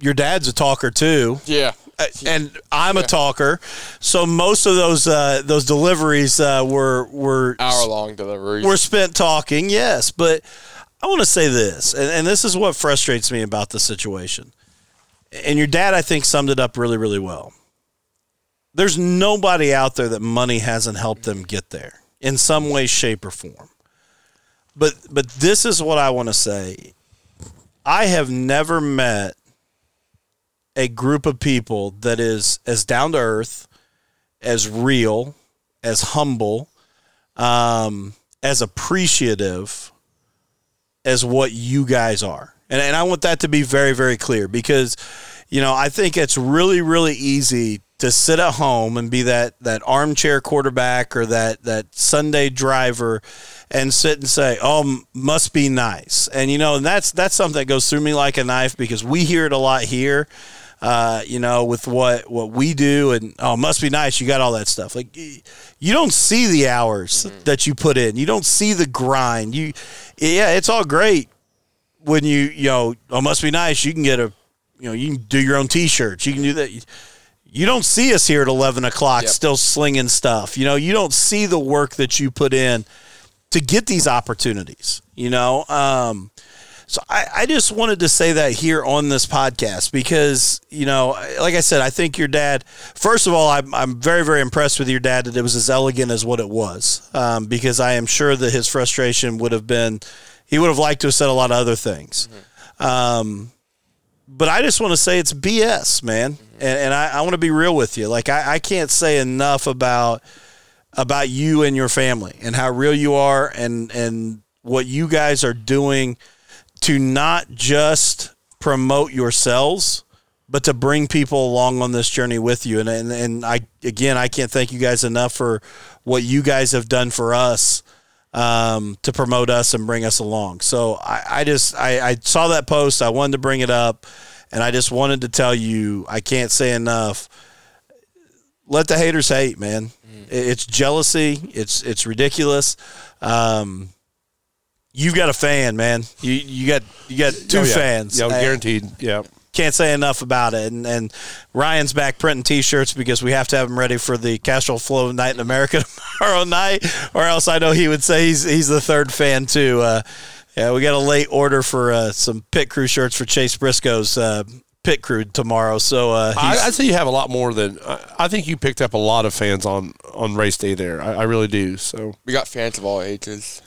your dad's a talker too Yeah. uh, and I'm a talker, so most of those uh, those deliveries uh, were were Hour long deliveries. were spent talking. Yes, but I want to say this, and, and this is what frustrates me about the situation. And your dad, I think, summed it up really, really well. There's nobody out there that money hasn't helped them get there in some way, shape, or form. But but this is what I want to say. I have never met a group of people that is as down to earth, as real, as humble, um, as appreciative as what you guys are. And, and I want that to be very, very clear because, you know, I think it's really, really easy to sit at home and be that, that armchair quarterback or that, that Sunday driver and sit and say, oh, must be nice. And, you know, and that's, that's something that goes through me like a knife because we hear it a lot here. Uh, you know, with what what we do, and oh, must be nice. You got all that stuff. Like, you don't see the hours that you put in. You don't see the grind. You, yeah, it's all great when you you know, oh, must be nice. You can get a, you know, you can do your own T-shirts. You can do that. You don't see us here at eleven o'clock Yep. still slinging stuff. You know, you don't see the work that you put in to get these opportunities. You know, um, so I, I just wanted to say that here on this podcast because, you know, like I said, I think your dad, first of all, I'm, I'm very, very impressed with your dad that it was as elegant as what it was um, because I am sure that his frustration would have been, he would have liked to have said a lot of other things. Um, but I just want to say it's BS, man. And, and I, I want to be real with you. Like, I, I can't say enough about about you and your family and how real you are and and what you guys are doing to not just promote yourselves but to bring people along on this journey with you and and, and I again I can't thank you guys enough for what you guys have done for us um, to promote us and bring us along so I, I just I, I saw that post I wanted to bring it up and I just wanted to tell you I can't say enough let the haters hate, man. It- It's jealousy. It's it's ridiculous. Um, you've got a fan, man. You you got you got two Oh, yeah. fans. Yeah, guaranteed. Yeah. Can't say enough about it. And and Ryan's back printing T-shirts because we have to have them ready for the Castrol Flow Night in America tomorrow night, or else I know he would say he's he's the third fan too. Uh, yeah, we got a late order for uh, some pit crew shirts for Chase Briscoe's uh, pit crew tomorrow. So uh, I, I'd say you have a lot more than I, I think you picked up a lot of fans on on race day there. I, I really do. So We got fans of all ages.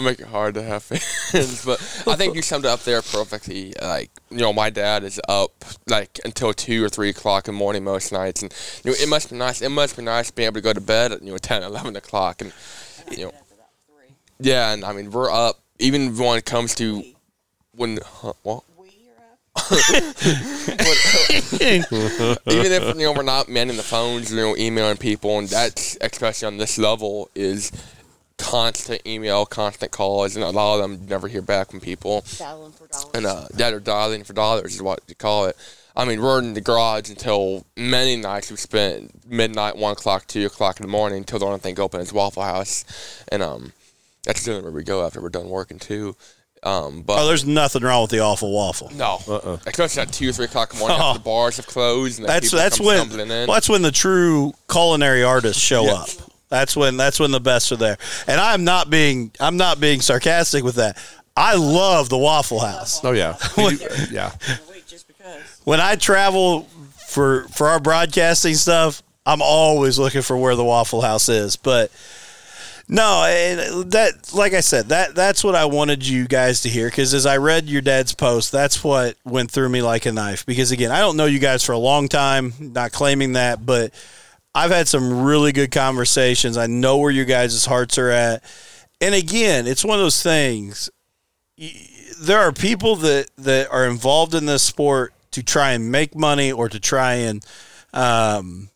I'll make it hard to have fans, but I think you summed it up there perfectly. Like, you know, my dad is up like until two or three o'clock in the morning most nights, and you know, it must be nice. It must be nice being able to go to bed at you know 10, 11 o'clock, and you know, yeah, and I mean we're up even when it comes to when huh, what even if you know we're not manning the phones, you know, emailing people, and that's especially on this level is constant email, constant calls, and a lot of them never hear back from people. Dialing for dollars. And uh, that are dialing for dollars is what you call it. I mean, we're in the garage until many nights we spent midnight, one o'clock, two o'clock in the morning until the only thing open is Waffle House, and um, that's generally where we go after we're done working too. Um, but Oh, there's nothing wrong with the awful waffle. no, especially at two, three o'clock in the morning, after the bars have closed, and That's that's when in. well, that's when the true culinary artists show Yeah. up. That's when that's when the best are there. And I'm not being I'm not being sarcastic with that. I love the Waffle House. Oh yeah, do- yeah. Just because. When I travel for for our broadcasting stuff, I'm always looking for where the Waffle House is. But no, and that like I said, that that's what I wanted you guys to hear because as I read your dad's post, that's what went through me like a knife. Because again, I don't know you guys for a long time, not claiming that, but I've had some really good conversations. I know where you guys' hearts are at. And again, it's one of those things. There are people that, that are involved in this sport to try and make money or to try and, um,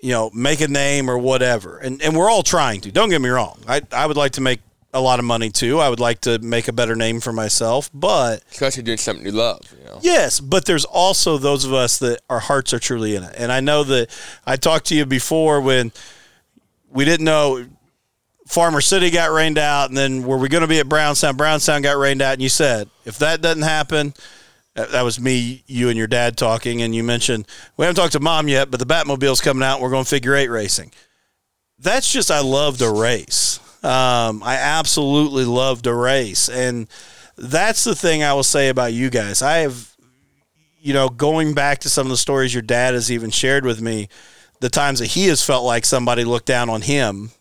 you know, make a name or whatever. And, and we're all trying to. Don't get me wrong. I, I would like to make a lot of money too. I would like to make a better name for myself. But especially doing something you love. You know, Yes, but there's also those of us that our hearts are truly in it. And I know that I talked to you before when we didn't know Farmer City got rained out, and then were we going to be at Brownstown? Brownstown got rained out, and you said if that doesn't happen, that that was me, you, and your dad talking, and you mentioned we haven't talked to mom yet, but the Batmobile's coming out. And we're going figure eight racing. That's just I love to race. Um, I absolutely love to race, and that's the thing I will say about you guys. I have, you know, going back to some of the stories your dad has even shared with me, the times that he has felt like somebody looked down on him.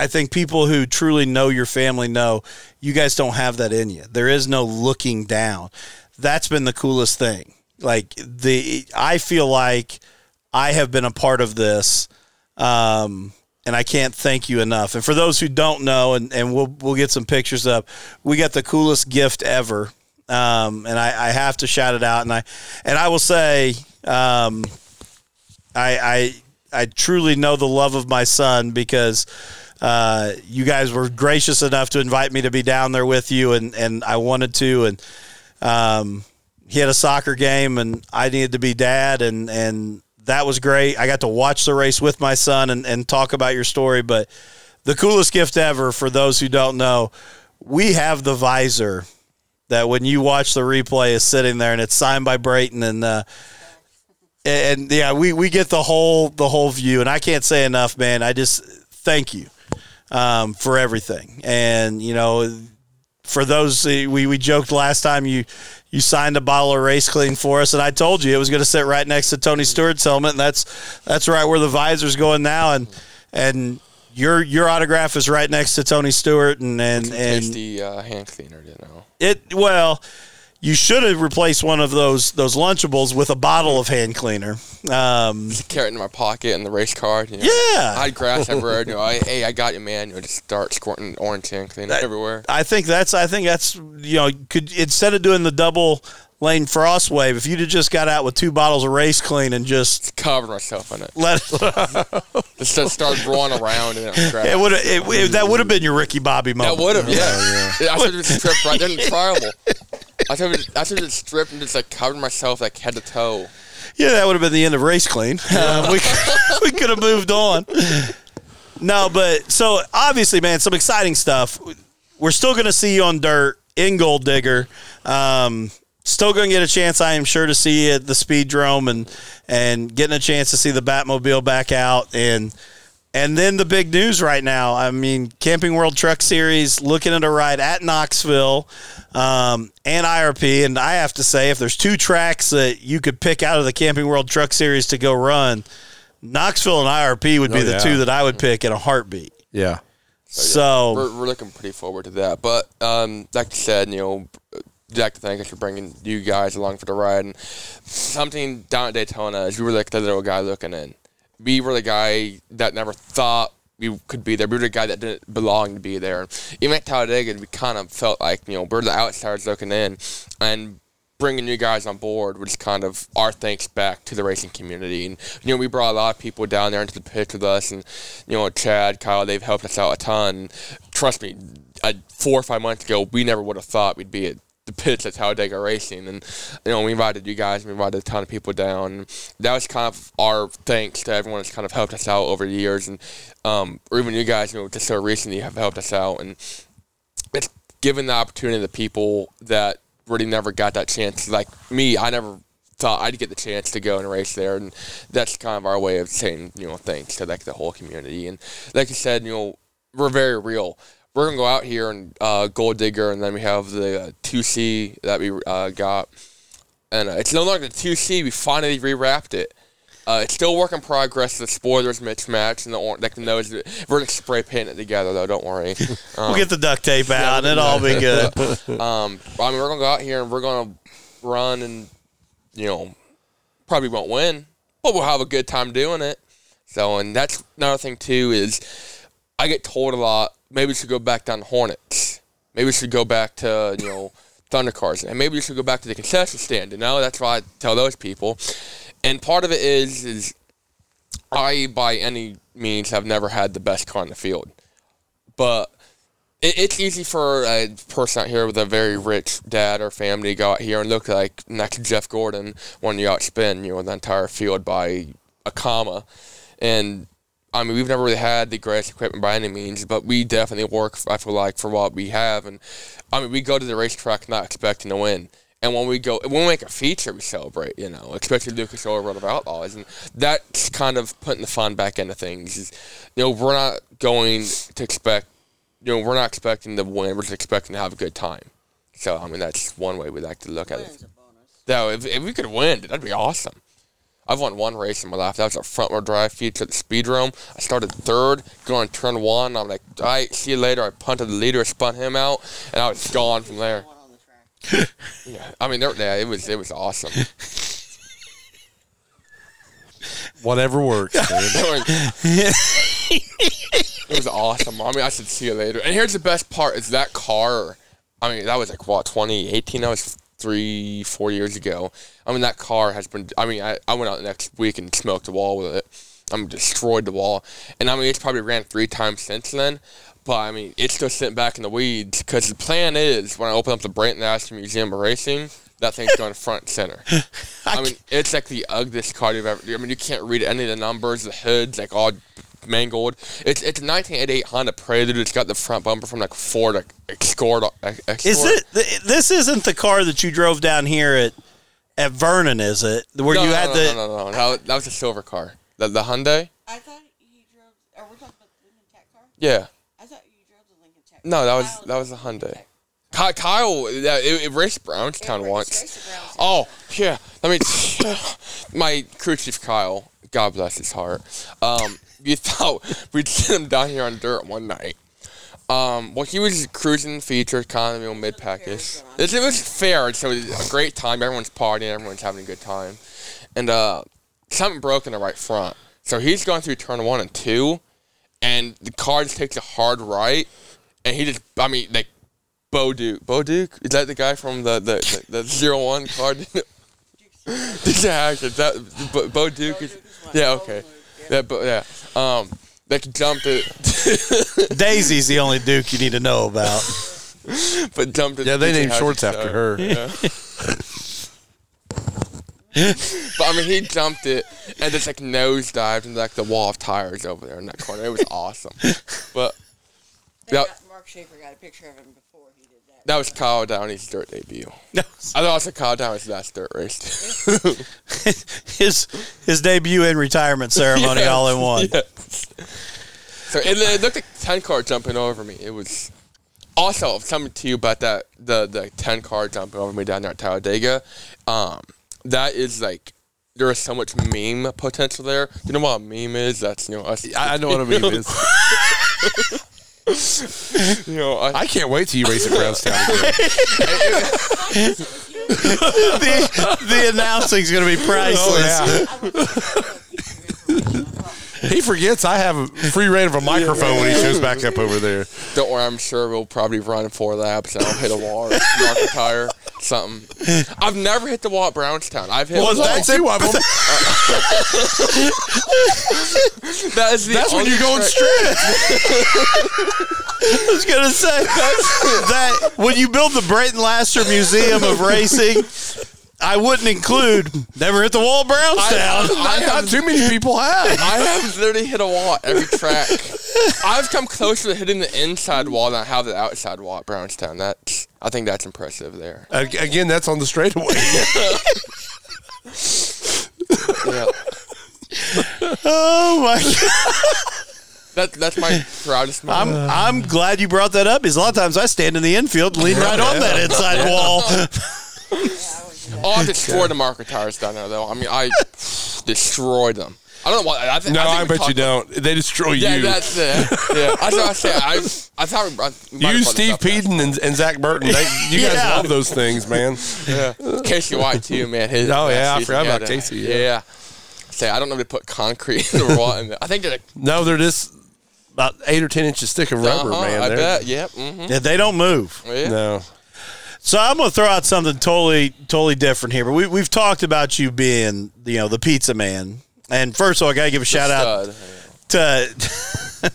I think people who truly know your family know you guys don't have that in you. There is no looking down. That's been the coolest thing. Like the I feel like I have been a part of this. Um, and I can't thank you enough. And for those who don't know, and, and we'll we'll get some pictures up, we got the coolest gift ever. Um, and I, I have to shout it out. And I and I will say, um, I I I truly know the love of my son because uh, you guys were gracious enough to invite me to be down there with you, and and I wanted to, and um, he had a soccer game, and I needed to be dad, and and that was great. I got to watch the race with my son and and talk about your story, but the coolest gift ever for those who don't know, we have the visor that when you watch the replay is sitting there and it's signed by Brayton and uh, and yeah, we, we get the whole the whole view, and I can't say enough, man. I just thank you um, for everything, and you know, for those we we joked last time you you signed a bottle of race clean for us, and I told you it was going to sit right next to Tony Stewart's helmet, and that's that's right where the visor's going now, and and your your autograph is right next to Tony Stewart, and and and tasty uh, hand cleaner. You know, it well you should have replaced one of those those lunchables with a bottle of hand cleaner um, carrot in my pocket in the race car. You know. Yeah. I'd grass everywhere. You know, I, hey, I got you, man. You know, just start squirting orange hand cleaner everywhere. i think that's i think that's you know could instead of doing the double lane frost wave if you'd have just got out with two bottles of race clean and just Covered myself in it. let Just to start rolling around and it, it would it, it, that would have been your ricky bobby moment That would have, yeah. yeah. I should have just stripped right there in the tri-oval. I should have I should have just stripped and just like covered myself like head to toe. Yeah, that would have been the end of race clean. Uh, we we could have moved on. No, but so obviously, man, some exciting stuff. We're still going to see you on dirt in Gold Digger. Um, still going to get a chance, I am sure, to see you at the Speedrome and and getting a chance to see the Batmobile back out and. And then the big news right now. I mean, Camping World Truck Series looking at a ride at Knoxville um, and IRP. And I have to say, if there's two tracks that you could pick out of the Camping World Truck Series to go run, Knoxville and IRP would be Oh, the yeah. two that I would pick in a heartbeat. Yeah. So, We're, we're looking pretty forward to that. But um, like you said, you know, I'd like to thank us for bringing you guys along for the ride. And something down at Daytona is you were like the little guy looking in. We were the guy that never thought we could be there. We were the guy that didn't belong to be there. Even at Talladega, we kind of felt like you know we're the outsiders looking in, and bringing you guys on board was kind of our thanks back to the racing community. And you know, we brought a lot of people down there into the pit with us, and you know, Chad, Kyle, they've helped us out a ton. Trust me, uh, four or five months ago, we never would have thought we'd be at the pits at Talladega Racing, and you know we invited you guys, we invited a ton of people down. That was kind of our thanks to everyone that's kind of helped us out over the years, and um, or even you guys, you know, just so recently have helped us out, and it's given the opportunity to people that really never got that chance. Like me, I never thought I'd get the chance to go and race there, and that's kind of our way of saying you know thanks to like the whole community. And like you said, you know we're very real. We're gonna go out here and uh, Gold Digger, and then we have the two C that we uh, got, and uh, it's no longer the two C. We finally rewrapped it. Uh, it's still work in progress. The spoilers mismatched, and the or- like the nose. We're gonna spray paint it together though. Don't worry. Um, We'll get the duct tape out, and it'll all be good. um, I mean, we're gonna go out here and we're gonna run, and you know, probably won't win, but we'll have a good time doing it. So, and that's another thing too is I get told a lot. Maybe we should go back down to Hornets. Maybe we should go back to you know Thundercars, and maybe we should go back to the concession stand. You know, that's why I tell those people. And part of it is is I by any means have never had the best car in the field, but it, it's easy for a person out here with a very rich dad or family to go out here and look like next to Jeff Gordon when you outspin you know the entire field by a comma, and I mean we've never really had the greatest equipment by any means, but we definitely work I feel like for what we have, and I mean we go to the racetrack not expecting to win. And when we go, when we make a feature, we celebrate, you know, especially Lucas Oil World of Outlaws. And that's kind of putting the fun back into things. Is, you know, we're not going to expect you know, we're not expecting to win. We're just expecting to have a good time. So, I mean, that's one way we like to look at it. No, if, if we could win, that'd be awesome. I've won one race in my life. That was a front wheel drive feature at the Speedrome. I started third, going turn one. I'm like, all right, see you later. I punted the leader, spun him out, and I was gone from there. One on the track. Yeah, I mean, there- yeah, it was it was awesome. Whatever works. it was awesome. I mean, I should see you later. And here's the best part: is that car. I mean, that was like what 2018. That was three, four years ago. I mean, that car has been. I mean, I, I went out the next week and smoked the wall with it. I mean, destroyed the wall. And I mean, it's probably ran three times since then. But I mean, it's still sitting back in the weeds because the plan is when I open up the Brayton Laster Museum of Racing, that thing's going front and center. I mean, it's like the ugliest car you've ever. I mean, you can't read any of the numbers. The hood's like all mangled. It's it's a 1988 Honda Prelude. It's got the front bumper from like Ford like, Escort. Escort. Is it? This isn't the car that you drove down here at at Vernon, is it? Where no, you no, had no, the? no, no, no, no. That was a silver car. The the Hyundai. I thought you drove. Are we talking about the Lincoln Tech car? Yeah. I thought you drove the Lincoln Tech. No, that was that was a drove Hyundai. Tech. Ky- Kyle, yeah, it, it raced Brownstown It once. raced Brownstown. Oh yeah, I mean, my crew chief Kyle, God bless his heart. Um, you thought we'd send him down here on dirt one night. Um, well, he was cruising feature, kind of you know, mid package. It, it was fair, so it was a great time. Everyone's partying, everyone's having a good time, and uh, something broke in the right front. So he's going through turn one and two, and the car just takes a hard right, and he just, I mean, like Bo Duke. Bo Duke is that the guy from the the the, the zero one car? yeah, that Bo, Bo Duke is. Yeah, okay. Yeah, but yeah. Um, they can jump it, Daisy's the only Duke you need to know about. but jumped it. Yeah, they named shorts style. after her. Yeah. but I mean, he jumped it and just like nose dived into like the wall of tires over there in that corner. It was awesome. But Yeah. Mark Schaefer got a picture of him before he did that. was Kyle Downey's dirt debut. I thought also Kyle Downey's last dirt race. his his debut and retirement ceremony Yes, all in one. yes. So it, it looked like ten car jumping over me. It was also something to you about that the the ten car jumping over me down there at Talladega. Um, that is like there is so much meme potential there. You know what a meme is? That's you know us. I I know what a meme is. You know, us, I can't wait till you race at Brownstown again. the, the announcing's going to be oh, priceless. He forgets I have a free reign of a microphone when he shows back up over there. don't worry, I'm sure we'll probably run four laps and I'll hit a wall or mark a tire. Something. I've never hit the wall at Brownstown. I've hit. Well, the wall. that's it. That is the That's when only you're going track- straight. I was gonna say that when you build the Brayton Laster Museum of Racing, I wouldn't include never hit the wall at Brownstown. Not, not too many people have. I have literally hit a wall at every track. I've come closer to hitting the inside wall than I have the outside wall at Brownstown. That's I think that's impressive there. Again, that's on the straightaway. Yeah. oh my god! That, that's my proudest moment. I'm moment. I'm glad you brought that up. Because a lot of times I stand in the infield, and lean right on that inside wall. oh, I destroyed the marker tires down there, though. I mean, I destroyed them. I don't know why. I, th- no, I, think I bet you talked- don't. They destroy Yeah, you. Yeah, that's it. Yeah, that's what I said. I, I thought we, I, we you, Steve up Peden, and, and Zach Burton. They, you guys love those things, man. Yeah. Casey White too, man. His Oh, yeah, I forgot yeah, about the- Casey, yeah. Yeah. Say, I don't know if they put concrete or what in there. I think they're like, No, they're just about eight or ten inches thick of rubber, uh-huh, man. I They're- bet. Yep. Mm-hmm. Yeah, they don't move. Yeah. No. So I'm going to throw out something totally, totally different here. But we, we've talked about you being, you know, the pizza man. And first of all, I got to give a shout out to.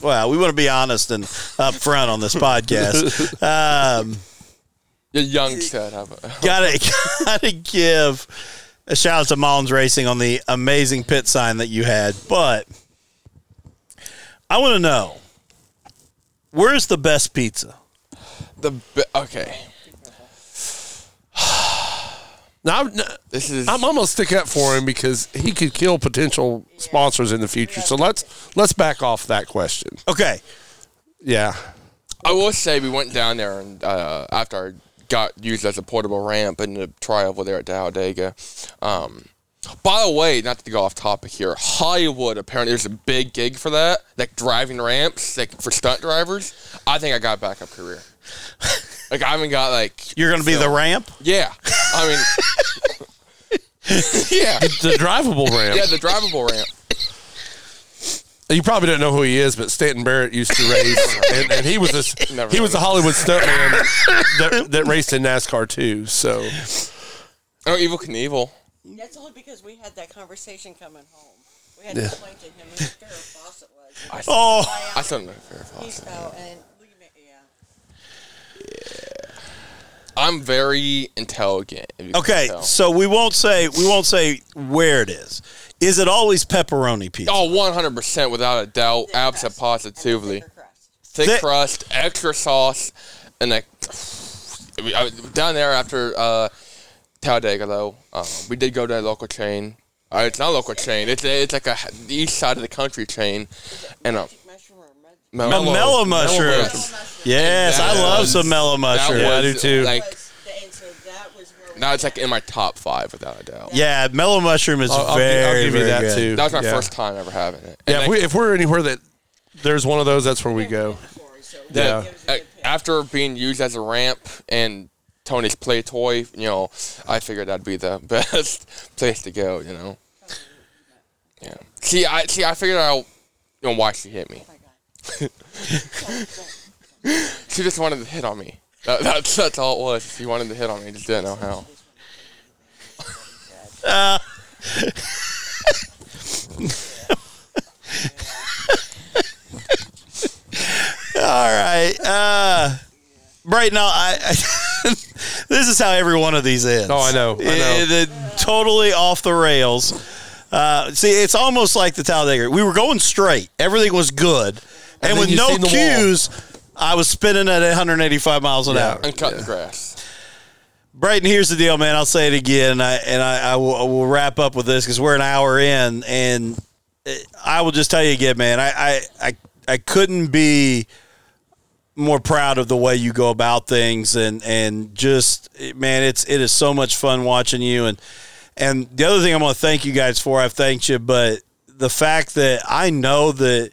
well, we want to be honest and upfront on this podcast. Um, The young stud. Gotta gotta give a shout out to Mullins Racing on the amazing pit sign that you had. But I want to know where's the best pizza? The bi- okay. Now, I'm, This is. I'm almost stick up for him because he could kill potential sponsors in the future. So let's let's back off that question. Okay, Yeah. I will say we went down there and uh, after I got used as a portable ramp in the tri-oval over there at Talladega. Um, by the way, not to go off topic here, Hollywood apparently there's a big gig for that, like driving ramps, like for stunt drivers. I think I got a backup career. like I haven't got like you're going to be the ramp. yeah. I mean, yeah, The drivable ramp. yeah, the drivable ramp. You probably don't know who he is, but Stanton Barrett used to race, and, and he was a Never he was a Hollywood stuntman that, that raced in NASCAR too. So Oh, Evil Knievel. That's only because we had that conversation coming home. We had to explain to him who Farrah Fawcett was. Oh, I still don't know Farrah He's Fawcett. and look at me, yeah. I'm very intelligent. if you can okay. So we won't say we won't say where it is. Is it always pepperoni pizza? Oh, 100% without a doubt. Thick Absolutely positively. And crust. Thick Thick- crust, extra sauce, and like I- down there after uh, Talladega, though, um, we did go to a local chain. Uh, it's not a local chain. It's a, it's like a the east side of the country chain, and um, Magic mushroom or mud- A mellow, mellow mushroom. Yes. Yes, I love was- some mellow That mushroom. Yeah, I do too. Like was- and so that was where we now it's like in my top five without a doubt. Yeah, mellow mushroom is I'll, I'll, very, I'll give you very that good. too. That was my yeah. first time ever having it. And Yeah, if, like, we, if we're anywhere that there's one of those, that's where we go. Corey, so Yeah. it was a Uh, good pick. after being used as a ramp and Toni's play toy, you know, I figured that'd be the best place to go. You know. Yeah. See, I see. I figured out, you know, why she hit me. She just wanted to hit on me. That, that's that's all it was. She wanted to hit on me, just didn't know how. All right. Uh, right now, I, I this is how every one of these ends. Oh, I know, I know. It- it- totally off the rails. Uh, see, it's almost like the Talladega. We were going straight. Everything was good, and, then with no seen the wall. cues, I was spinning at 185 miles an Yeah. hour. And cut the grass. Brayton, here's the deal, man. I'll say it again, and I, and I, I, will, I will wrap up with this because we're an hour in, and I will just tell you again, man. I, I, I, I couldn't be more proud of the way you go about things, and and just man, it's it is so much fun watching you. And and the other thing I'm going to thank you guys for, I've thanked you, but the fact that I know that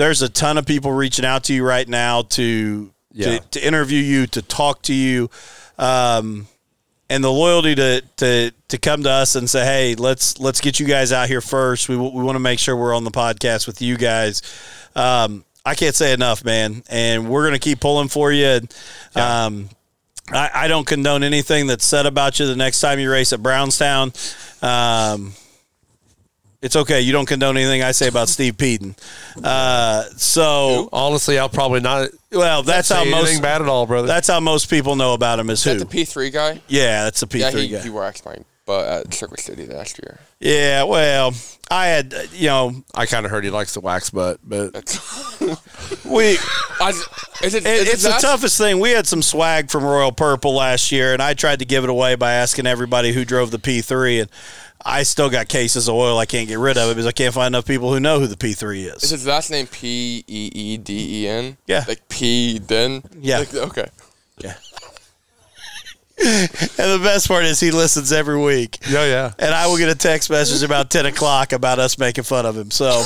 there's a ton of people reaching out to you right now to Yeah. to, to interview you, to talk to you. Um, and the loyalty to, to to come to us and say, "Hey, let's let's get you guys out here first. We w- we want to make sure we're on the podcast with you guys." Um, I can't say enough, man. And we're gonna keep pulling for you. And, um, I, I don't condone anything that's said about you the next time you race at Brownstown. It's okay. You don't condone anything I say about Steve Peden. Uh, so, Honestly, I'll probably not well, that's how say anything most bad at all, brother. that's how most people know about him is Is that who. the P three guy? yeah, that's the P three he, guy. he waxed my butt at Circuit City last year. Yeah, well, I had you know I kind of heard he likes to wax butt, but we I, is it, It, is it the that- toughest thing. We had some swag from Royal Purple last year, and I tried to give it away by asking everybody who drove the P3, and I still got cases of oil I can't get rid of it because I can't find enough people who know who the P3 Is is. his last name P E E D E N? Yeah. Like P then? Yeah. Like, okay. Yeah. and the best part is he listens every week. yeah, yeah. And I will get a text message about 10 o'clock about us making fun of him. So,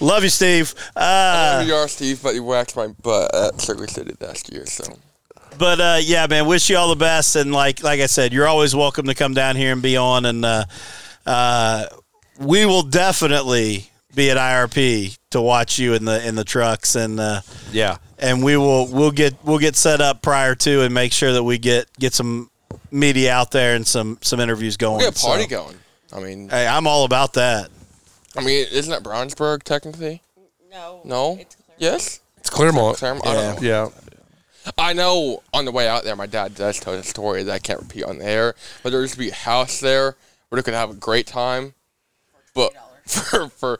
love you, Steve. Uh, you are Steve, but you waxed my butt at Circuit City last year, so. But uh, yeah, man, wish you all the best. And like like I said, you're always welcome to come down here and be on. And uh, uh, we will definitely be at IRP to watch you in the in the trucks, and uh, Yeah. and we will we'll get we'll get set up prior to and make sure that we get get some media out there and some some interviews going. We got a party So, going. I mean, Hey, I'm all about that. I mean, isn't that Brownsburg technically? No. No. It's Yes. It's Clermont. Clermont? I don't know. Yeah. I know on the way out there, my dad does tell a story that I can't repeat on the air, but there used to be a house there where they could have a great time, but for for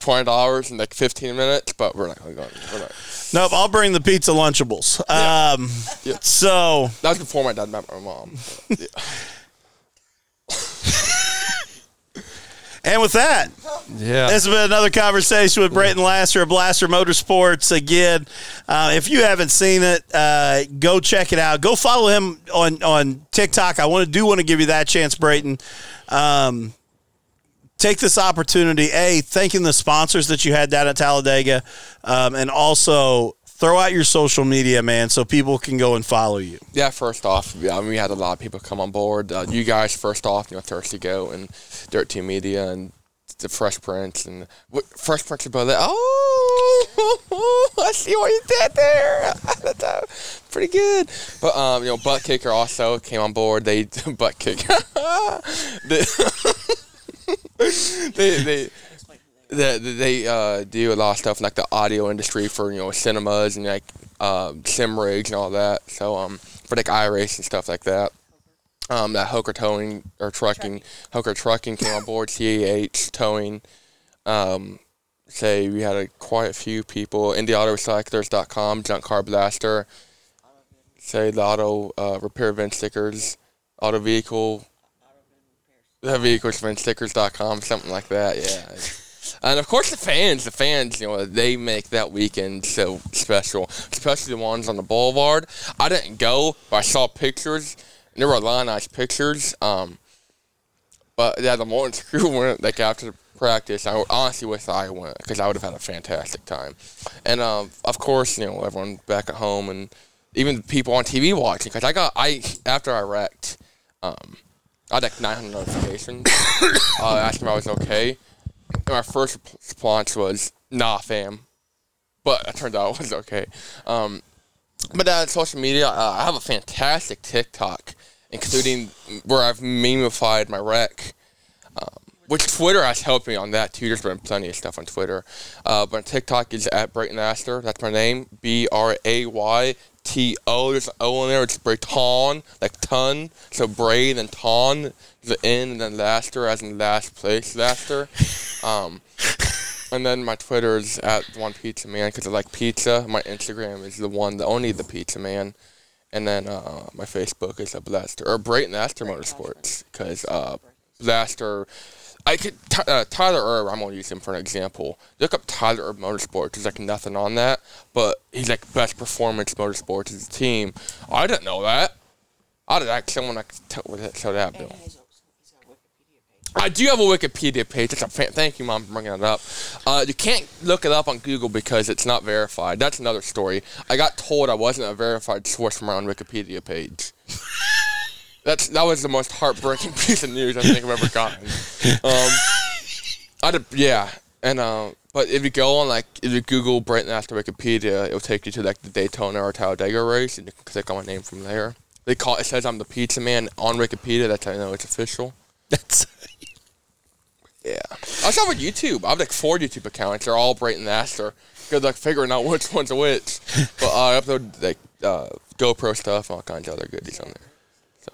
twenty dollars in like fifteen minutes. But we're not going. We're not. Nope, I'll bring the pizza Lunchables. Um, Yeah. so That was before my dad met my mom. Yeah. and with that, Yeah. This has been another conversation with Brayton Laster of Blaster Motorsports. Again, uh, if you haven't seen it, uh, go check it out. Go follow him on on TikTok. I want to do want to give you that chance, Brayton. Um, take this opportunity, a thanking the sponsors that you had down at Talladega, um, and also throw out your social media, man, so people can go and follow you. Yeah, first off, yeah, I mean, we had a lot of people come on board. Uh, you guys, first off, you know, Thirsty Go and Dirt Team Media and the Fresh Prince and what, Fresh Prince about that. Oh, I see what you did there. That's pretty good. But um, you know, Butt Kicker also came on board. They Butt Kicker. they they they, they uh, do a lot of stuff in, like the audio industry for you know cinemas and like uh, sim rigs and all that. So um, for like iRace and stuff like that. Um, that Hoker Towing or Trucking, Hoker Trucking came on board. CAH Towing. Um, say we had a, quite a few people. IndieAutoRecyclers.com, Junk Car Blaster. Say the auto uh, repair vent stickers, auto vehicle, the vehicles vent stickers.com, something like that. Yeah. And of course, the fans, the fans, you know, they make that weekend so special, especially the ones on the boulevard. I didn't go, but I saw pictures, and there were a lot of nice pictures. Um, but yeah, the morning crew went like after practice. I honestly wish I went because I would have had a fantastic time. And um, of course, you know, everyone back at home and even people on TV watching because I got I after I wrecked, um, I had like 900 notifications uh, asking if I was okay. My first response was, "Nah, fam," but it turned out it was okay. Um, but uh, social media, uh, I have a fantastic TikTok, including where I've memified my wreck. Um, which Twitter has helped me on that too. There's been plenty of stuff on Twitter. Uh, but TikTok is at Brayton Laster. That's my name. B R A Y T O. There's an O in there. It's Brayton, like ton. So Bray, then ton. The N, and then Laster, as in last place Laster. Um, and then my Twitter is at one pizza man because I like pizza. My Instagram is the one, the only the pizza man. And then uh, my Facebook is a Blaster or Brayton Laster Motorsports because uh, Laster. I could Ty- uh, Tyler Erb. I'm gonna use him for an example. Look up Tyler Erb Motorsports. There's like nothing on that, but he's like best performance motorsports as a team. I didn't know that. I did ask someone I could tell what show that bill. And he's, he's got a Wikipedia page. I do have a Wikipedia page. That's a fan- thank you, mom, for bringing it up. Uh, you can't look it up on Google because it's not verified. That's another story. I got told I wasn't a verified source from my own Wikipedia page. That's that was the most heartbreaking piece of news I think I've ever gotten. Um, I did, yeah, and uh, but if you go on like if you Google Brayton after Wikipedia, it'll take you to like the Daytona or Talladega race, and you can click on my name from there. they call it says I'm the pizza man on Wikipedia. That's how I know it's official. That's Yeah. I saw on YouTube. I have like four YouTube accounts. They're all Brayton Laster. Good luck figuring out which one's which. But uh, I upload like uh, GoPro stuff, and all kinds of other goodies on there. So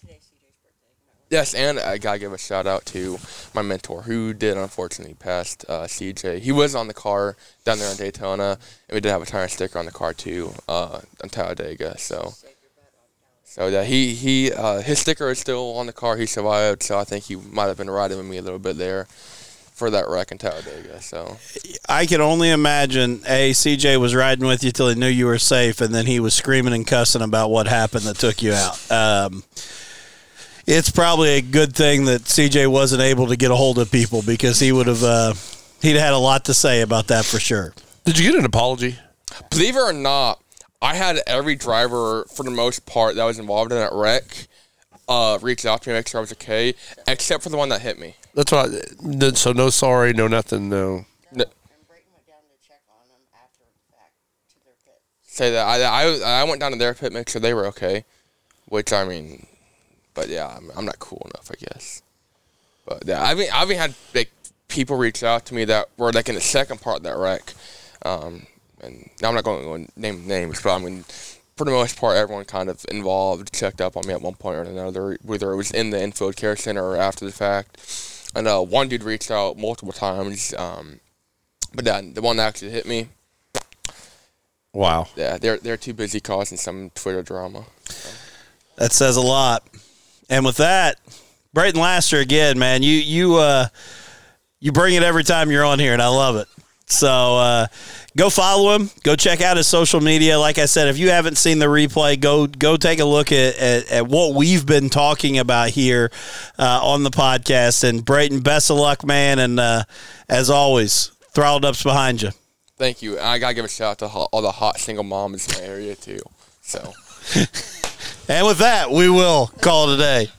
Today's CJ's birthday. You might want yes, and I gotta give a shout out to my mentor who did unfortunately passed uh, CJ. He was on the car down there in Daytona, and we did have a tire sticker on the car too uh, on Talladega. So. So yeah, he he uh, his sticker is still on the car. He survived, so I think he might have been riding with me a little bit there for that wreck in Talladega. So I can only imagine a CJ was riding with you till he knew you were safe, and then he was screaming and cussing about what happened that took you out. Um, it's probably a good thing that CJ wasn't able to get a hold of people because he would have uh, he'd had a lot to say about that for sure. Did you get an apology? believe it or not, I had every driver for the most part that was involved in that wreck uh, reach out to me, make sure I was okay, except for the one that hit me. That's why. So no sorry, no nothing, no. No, No. and Brayton went down to check on them after the fact to their pit. Say that I, I I went down to their pit, make sure they were okay, which I mean, but yeah, I'm, I'm not cool enough, I guess. But yeah, I've I've even had like people reach out to me that were like in the second part of that wreck, um, and I'm not going to name names, but I mean, for the most part, everyone kind of involved checked up on me at one point or another, whether it was in the infield care center or after the fact. And uh, one dude reached out multiple times, um, but then the one that actually hit me, Wow. yeah, they're they're too busy causing some Twitter drama. That says a lot. And with that, Brayton Laster again, man, you you uh, you bring it every time you're on here, and I love it. So uh, go follow him. Go check out his social media. Like I said, if you haven't seen the replay, go go take a look at, at, at what we've been talking about here uh, on the podcast. And Brayton, best of luck, man. And uh, as always, throttled up's behind you. Thank you. And I gotta give a shout out to all the hot single moms in the area too. So. And with that, we will call it a day.